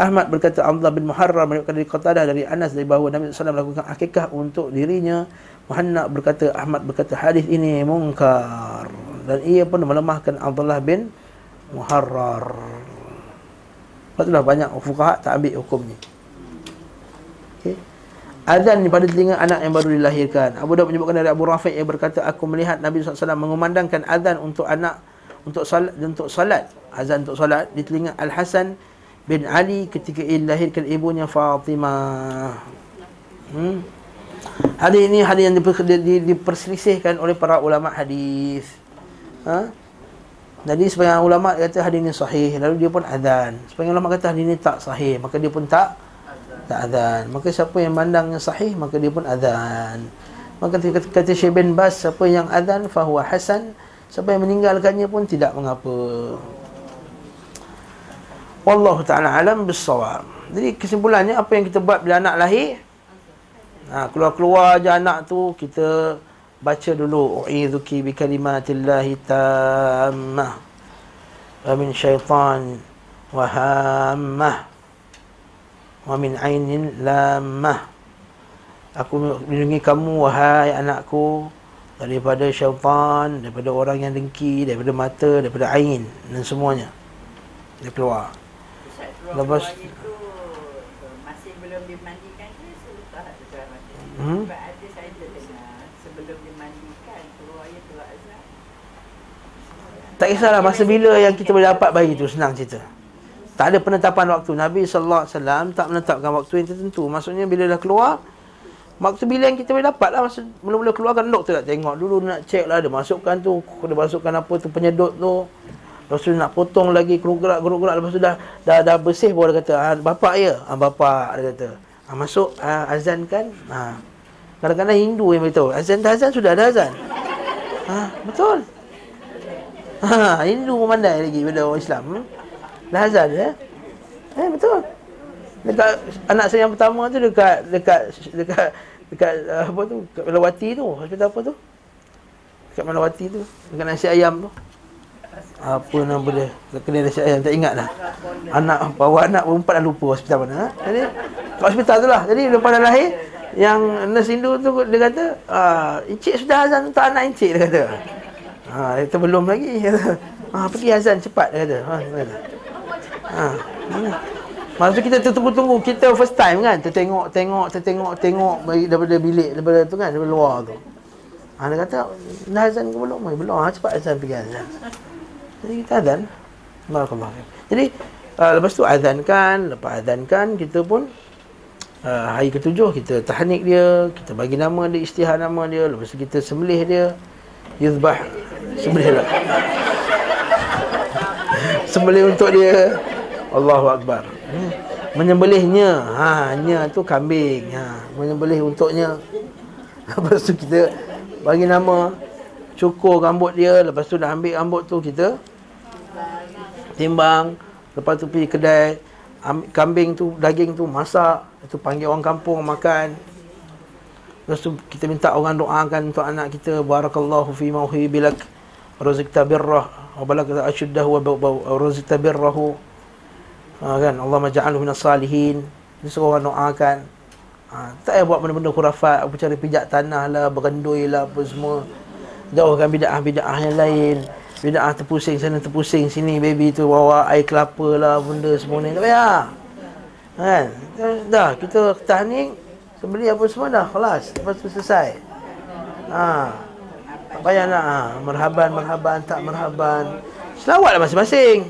S1: Ahmad berkata Abdullah bin Muharram meriwayatkan dari Qatadah dari Anas dari bahawa Nabi SAW melakukan akikah untuk dirinya. Muhammad berkata Ahmad berkata hadis ini mungkar dan ia pun melemahkan Abdullah bin Muharrar. Itulah banyak fuqaha tak ambil hukum ni. Okay. Azan pada telinga anak yang baru dilahirkan. Abu Dawud menyebutkan dari Abu Rafi' yang berkata aku melihat Nabi SAW mengumandangkan azan untuk anak untuk salat untuk salat azan untuk salat di telinga Al Hasan bin Ali ketika ia dilahirkan ibunya Fatimah. Hmm. Hadis ini hadis yang diperselisihkan oleh para ulama hadis. Ha? Jadi sebagian ulama kata hadis ini sahih, lalu dia pun azan. Sebagian ulama kata hadis ini tak sahih, maka dia pun tak tak azan. Maka siapa yang mandangnya sahih, maka dia pun azan. Maka kata, kata Syekh bin Bas, siapa yang azan fahuwa hasan, siapa yang meninggalkannya pun tidak mengapa. Wallahu ta'ala alam bisawab Jadi kesimpulannya apa yang kita buat bila anak lahir ha, Keluar-keluar je anak tu Kita baca dulu U'idhuki bi kalimatillahi tammah Wa min syaitan Wa hammah Wa min ainin lamah Aku melindungi kamu wahai anakku daripada syaitan, daripada orang yang dengki, daripada mata, daripada ain dan semuanya. Dia keluar.
S2: Ustaz
S1: Lepas-
S2: itu masih belum dimandikan ke selepas?
S1: Hmm?
S2: Sebab ada saya dengar sebelum dimandikan keluar itu azab.
S1: Tak kisahlah masa bila yang kita boleh dapat bayi tu senang cerita. Tak ada penetapan waktu. Nabi sallallahu alaihi wasallam tak menetapkan waktu yang tertentu. Maksudnya bila dah keluar Waktu bila yang kita boleh dapat lah. Masa mula-mula keluarkan doktor nak tengok. Dulu nak cek lah Dia masukkan tu Dia masukkan apa tu Penyedut tu. Lepas tu nak potong lagi Keruk-gerak Lepas tu dah Dah, dah bersih baru dia kata ah, Bapak ya. Ah, Bapak dia kata. Ah, Masuk ah, azan kan? Ah. Kadang-kadang Hindu yang beritahu Azan dah azan Sudah ada azan. Ah, Betul Ha, Hindu pun pandai lagi pada orang Islam. Hmm? Dah azan ya. Eh betul. Dekat anak saya yang pertama tu dekat dekat dekat dekat uh, apa tu? Dekat Melawati tu. Hospital apa tu? Dekat Melawati tu. Dekat nasi ayam tu. Apa nama dia? Kedai nasi ayam tak ingat dah. Anak bawa anak perempuan dah lupa hospital mana. Ha? Jadi kat hospital tu lah. Jadi lepas dah lahir yang nurse Hindu tu dia kata, ah, encik sudah azan untuk anak encik dia kata. Ha, dia kata belum lagi. Ha, pergi azan cepat dia kata. Ha, dia kata. Ha. Masa tu kita tertunggu-tunggu Kita first time kan Tertengok, tengok, tertengok, tengok bagi- Daripada bilik, daripada tu kan Daripada luar tu ha, Dia kata Dah azan ke belum? Belum, ha, cepat azan pergi azan Jadi kita azan Barakallah Jadi uh, Lepas tu azan kan Lepas azan kan Kita pun uh, Hari ketujuh kita tahnik dia Kita bagi nama dia Istihar nama dia Lepas tu kita sembelih dia Yuzbah Sembelih lah Sembelih untuk dia. Allahu Akbar. Hmm. Menyembelihnya. Ha, Nya tu kambing. Ha, Menyembelih untuknya. Lepas tu kita Bagi nama. Cukur rambut dia. Lepas tu dah ambil rambut tu kita Timbang. Lepas tu pergi kedai. Ambil Kambing tu Daging tu masak. Itu panggil orang kampung makan. Lepas tu kita minta orang doakan untuk anak kita. Barakallahu fi mauhi bilak Razikta birrah Wa balagta asyuddahu wa razikta birrahu ha, kan? Allah maja'alhu minas salihin. Dia suruh orang doakan. Ha, Tak payah buat benda-benda khurafat Apa cara pijak tanah lah Bergendui lah apa semua. Jauhkan bida'ah-bida'ah yang lain. Bida'ah terpusing sana terpusing sini Baby tu bawa air kelapa lah Benda semua ni. Tak payah. Kan? Dah kita tahnik Sembeli apa semua dah Kelas. Lepas tu selesai. Ha tak payah nak ha. Merhaban, merhaban, tak merhaban. Selawat lah masing-masing.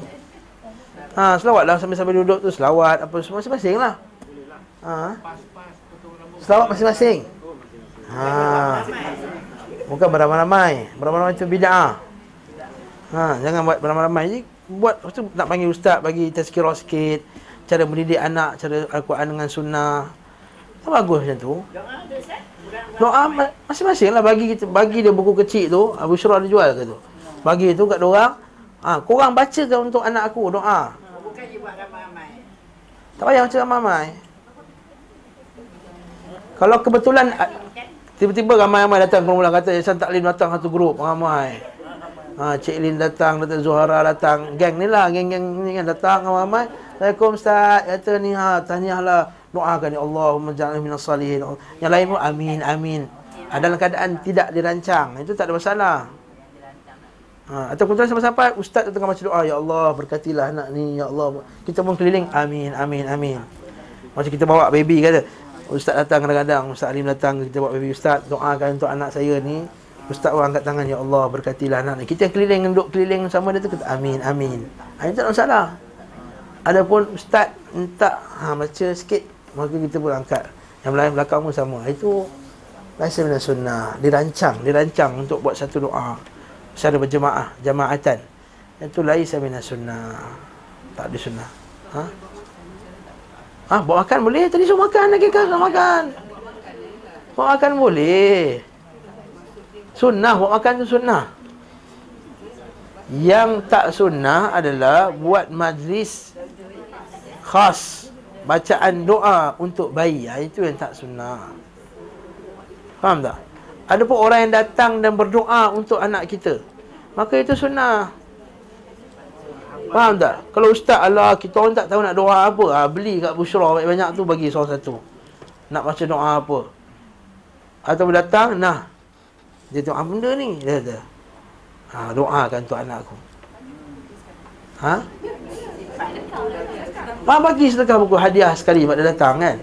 S1: Ha, selawat lah sambil-sambil duduk tu Selawat apa semua masing-masing lah. Ha. Selawat masing-masing. Ha. Bukan beramai-ramai. Beramai-ramai tu bida'ah ha, Jangan buat beramai-ramai. Jadi buat tu nak panggil ustaz Bagi tazkirah sikit. Cara mendidik anak Cara Al-Quran dengan sunnah. Tak bagus macam tu.
S2: Doa tu Ustaz?
S1: Doa ma- masing-masing lah bagi kita bagi dia buku kecil tu Abu Syurah dia jual ke tu. Bagi tu kat orang. Ha, korang baca ke untuk anak aku doa.
S2: bukan je buat ramai-ramai.
S1: Tak payah macam ramai. Kalau kebetulan tiba-tiba ramai-ramai datang kumpulan kata Yayasan Taklim datang satu grup ramai. Ha, Cik Lin datang, Datuk Zuhara datang. Geng ni lah, geng-geng ni kan datang ramai-ramai. Assalamualaikum Ustaz. Kata ni ha, tahniah lah. Doakan ya Allahumma ja'alna minas salihin. Yang lain pun amin, amin. Ha, dalam keadaan tidak dirancang. Itu tak ada masalah. Ha, atau kebetulan sampai-sampai ustaz tu tengah baca doa ya Allah berkatilah anak ni ya Allah. Kita pun keliling amin amin amin. Macam kita bawa baby kata. Ustaz datang kadang-kadang, Ustaz Alim datang kita bawa baby ustaz doakan untuk anak saya ni. Ustaz pun angkat tangan ya Allah berkatilah anak ni. Kita keliling duduk keliling sama dia tu kata amin amin. Ha, itu tak ada masalah. Adapun ustaz minta ha baca sikit maka kita pun angkat. Yang lain belakang pun sama. Itu Rasa benda sunnah Dirancang Dirancang untuk buat satu doa Secara berjemaah Jamaatan Itu laisa minas sunnah Tak ada sunnah Ha? Ha, bawa makan boleh? Tadi suruh makan lagi kan? Suruh makan Bawa makan boleh Sunnah, bawa makan tu sunnah Yang tak sunnah adalah Buat majlis Khas Bacaan doa untuk bayi ha, Itu yang tak sunnah Faham tak? Ada pun orang yang datang dan berdoa untuk anak kita. Maka itu sunnah. Faham tak? Kalau ustaz Allah kita orang tak tahu nak doa apa, ha, beli kat Bushra banyak-banyak tu bagi seorang satu. Nak baca doa apa? Atau datang Nah Dia tengok apa benda ni Dia kata ha, Doakan untuk anak aku Ha Ha, bagi sedekah buku hadiah sekali Mak dia datang kan?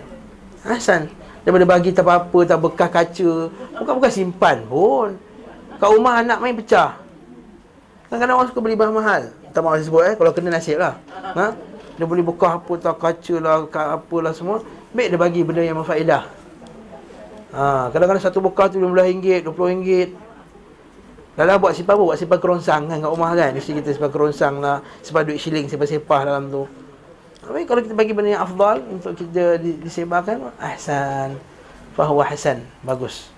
S1: Hasan Daripada bagi tak apa-apa Tak bekas kaca. Bukan-bukan simpan pun. Kat rumah anak main pecah. Kadang-kadang orang suka beli barang mahal Tak mahu sebut eh? Kalau kena nasib lah. Ha? Dia boleh bekas apa tak kaca lah Apalah semua. Baik dia bagi benda yang berfaedah. Ha, Kadang-kadang satu bekas tu RM15, RM20 Kalau buat simpan apa? Buat simpan kerongsang kan kat rumah kan Mesti kita simpan kerongsang lah Simpan duit shilling Simpan-sepah dalam tu tapi kalau kita bagi benda yang afdal untuk kita disebarkan, ahsan. Fahuwa hasan. Bagus.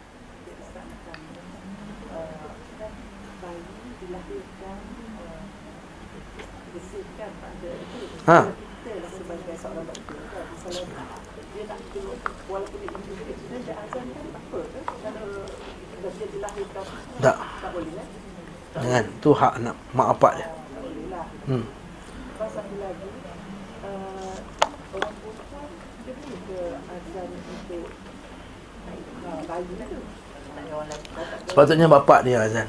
S1: Ha. Tak. Jangan. Tu hak anak mak apa dia. Hmm. Sepatutnya bapak dia azan.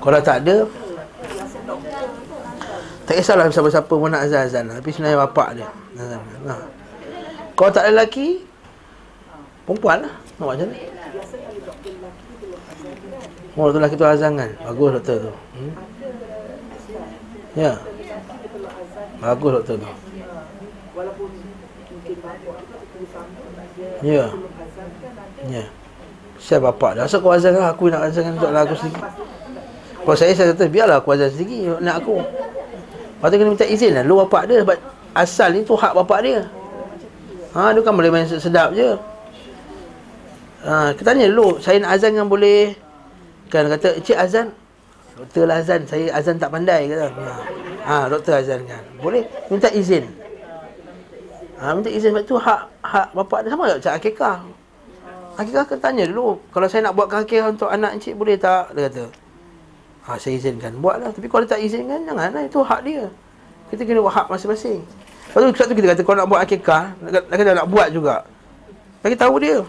S1: Kalau tak ada Tak kisahlah siapa-siapa pun nak azan-azan Tapi sebenarnya bapak dia azan. Nah. Kalau tak ada lelaki Perempuan lah Nak buat macam mana Oh, tu lelaki tu azan kan Bagus doktor tu hmm? Ya Bagus doktor tu Ya Ya saya bapak dah. Asal kau azan lah aku nak azan untuk lagu sendiri. Kalau saya saya kata biarlah aku azan sendiri nak aku. Lepas tu kena minta izin lah. Lu bapak dia sebab asal ni tu hak bapak dia. Ha dia kan boleh main sedap je. Ha kita tanya dulu saya nak azan kan boleh kan kata cik azan doktor lah azan saya azan tak pandai kata. Ha, ha doktor azan kan. Boleh minta izin. Ha minta izin sebab tu hak hak bapak dia sama tak cak akikah. Hakikah kena tanya dulu Kalau saya nak buat kakek untuk anak encik Boleh tak? Dia kata ha, Saya izinkan Buatlah Tapi kalau tak izinkan Janganlah Itu hak dia Kita kena buat hak masing-masing Lepas tu kita kata Kalau nak buat akikah nak, nak, nak buat juga Bagi tahu dia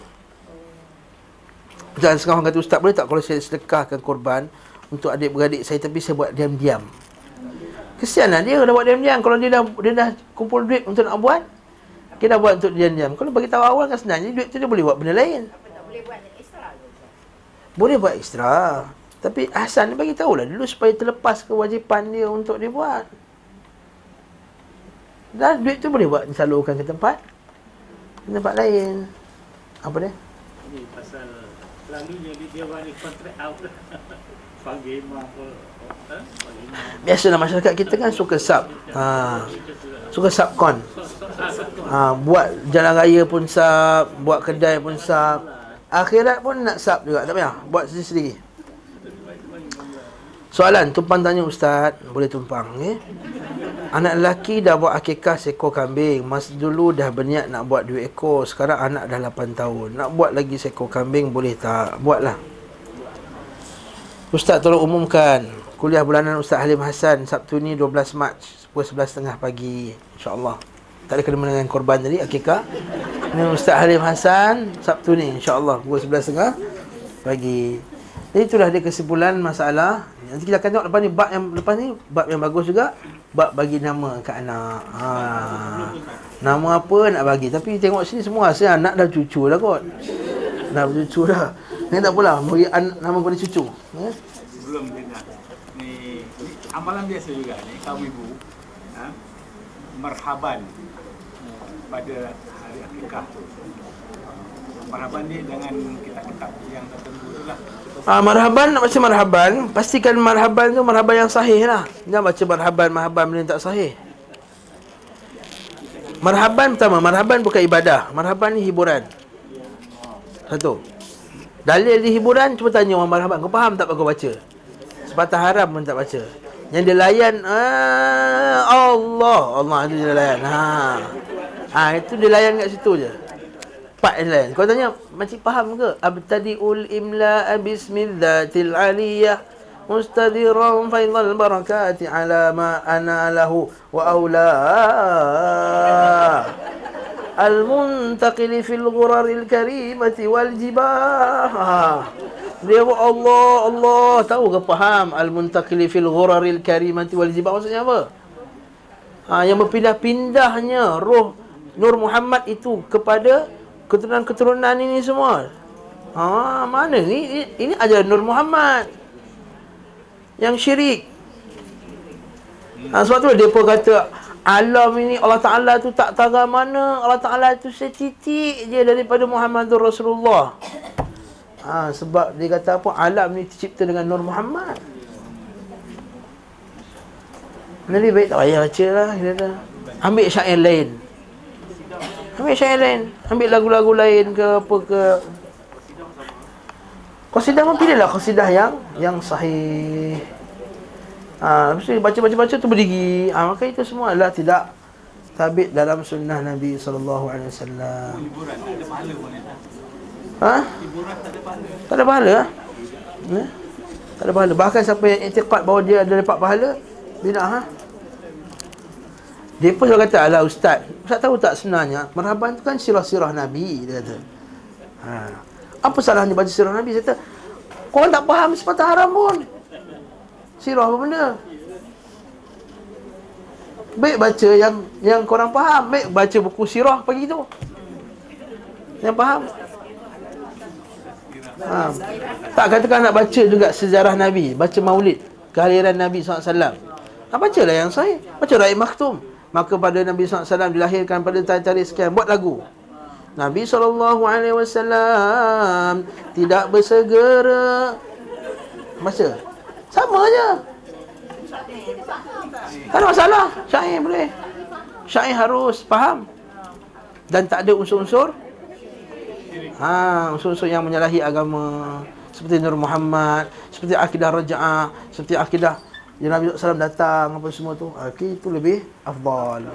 S1: Jangan sekarang orang kata Ustaz boleh tak Kalau saya sedekahkan korban Untuk adik-beradik saya Tapi saya buat diam-diam Kesianlah dia dah buat diam-diam Kalau dia dah dia dah kumpul duit untuk nak buat Kita dah buat untuk diam-diam Kalau bagi tahu awal kan senang Jadi duit tu dia boleh buat benda lain boleh buat ekstra. Tapi Hasan ni bagi tahulah dulu supaya terlepas kewajipan dia untuk dia buat. Dan duit tu boleh buat disalurkan ke tempat ke tempat lain. Apa dia?
S5: Ini pasal selalunya dia, dia balik kontrak out Panggil mak
S1: Biasalah masyarakat kita kan suka sub. Ha. Suka subkon. Ha, buat jalan raya pun sub, buat kedai pun sub. Akhirat pun nak sub juga Tak payah Buat sendiri-sendiri Soalan Tumpang tanya Ustaz. Boleh tumpang eh? Anak lelaki dah buat akikah seekor kambing. Masa dulu dah berniat nak buat dua ekor. Sekarang anak dah 8 tahun. Nak buat lagi seekor kambing boleh tak? Buatlah. Ustaz tolong umumkan. Kuliah bulanan Ustaz Halim Hassan Sabtu ni 12 Mac Pukul 11.30 pagi. InsyaAllah. Tak ada kena dengan korban tadi Akikah? Ini Ustaz Halim Hassan Sabtu ni. insya-Allah pukul 11.30 pagi. Jadi itulah dia kesimpulan masalah. Nanti kita akan tengok lepas ni bab yang lepas ni bab yang bagus juga bab bagi nama kat anak. Ha. Nama apa nak bagi tapi tengok sini semua saya anak dah cucu dah kot. Dah cucu dah. Ni tak apalah bagi an- nama pada cucu.
S3: Eh? Belum dengar. Ni, amalan biasa juga ni kaum ibu. Ha? Marhaban pada nikah marhaban ni dengan kitab-kitab yang tertentu tu lah
S1: Ah, marhaban nak baca marhaban Pastikan marhaban tu marhaban yang sahih lah. Jangan baca marhaban, marhaban benda tak sahih. Marhaban pertama, marhaban bukan ibadah. Marhaban ni hiburan. Satu. Dalil di hiburan, cuba tanya orang marhaban Kau faham tak apa kau baca? Sepatah haram pun tak baca. Yang dia layan ah, Allah. Allah itu dia layan. Ha. Ha, itu dia layan kat situ je. Part yang lain. Kau tanya, macam faham ke? Abtadi'ul imla bismillatil aliyah mustadiran faidal barakati ala ma ana lahu wa awla. Al-muntaqili fil ghuraril karimati wal jibah. Dia Allah, Allah Tahu ke faham Al-muntaqili fil ghuraril karimati wal jibah Maksudnya apa? Ha, yang berpindah-pindahnya roh Nur Muhammad itu kepada keturunan-keturunan ini semua. Ha, mana ni? Ini, ini ajaran Nur Muhammad. Yang syirik. Ha, sebab tu dia pun kata alam ini Allah Ta'ala tu tak tahu mana Allah Ta'ala tu setitik je daripada Muhammadur Rasulullah ha, Sebab dia kata apa Alam ni tercipta dengan Nur Muhammad Nabi baik tak payah baca lah. Ambil syair lain Ambil syair lain Ambil lagu-lagu lain ke apa ke Qasidah pun pilihlah qasidah yang Yang sahih Ha, mesti baca-baca-baca tu berdiri. Ha, maka itu semua adalah tidak tabit dalam sunnah Nabi
S3: ya.
S1: Ha?
S3: Hiburan tak ada pahala.
S1: Tak ada pahala. Ha? Tak ada pahala. Bahkan siapa yang i'tiqad bahawa dia ada dapat pahala, bidah ha? Dia pun kata, Alah Ustaz, Ustaz tahu tak sebenarnya, Marhaban tu kan sirah-sirah Nabi, dia kata. Ha. Apa salahnya baca sirah Nabi? Saya kata, korang tak faham sepatah haram pun. Sirah apa benda? Baik baca yang yang korang faham. Baik baca buku sirah pagi tu. Yang faham? Ha. Tak katakan nak baca juga sejarah Nabi. Baca maulid. Kehadiran Nabi SAW. Ha, bacalah yang sahih. Baca Ra'i Maktum. Maka pada Nabi SAW dilahirkan pada tarikh sekian. Buat lagu. Nabi SAW tidak bersegera. Baca. Sama je. Tak ada masalah. Syair boleh. Syair harus faham. Dan tak ada unsur-unsur. Ha, unsur-unsur yang menyalahi agama. Seperti Nur Muhammad. Seperti akidah raja'ah. Seperti akidah jadi Nabi SAW datang apa semua tu. Okay, Itu lebih afdal.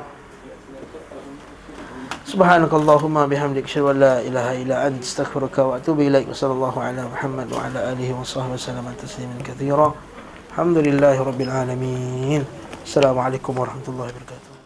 S1: Subhanakallahumma bihamdik Asyadu la ilaha ila ant Astaghfiruka wa atubu ilaik. Wassalamualaikum ala Muhammad wa ala alihi wa sahbihi Salam tasliman kathira. Alhamdulillahi rabbil alamin. Assalamualaikum warahmatullahi wabarakatuh.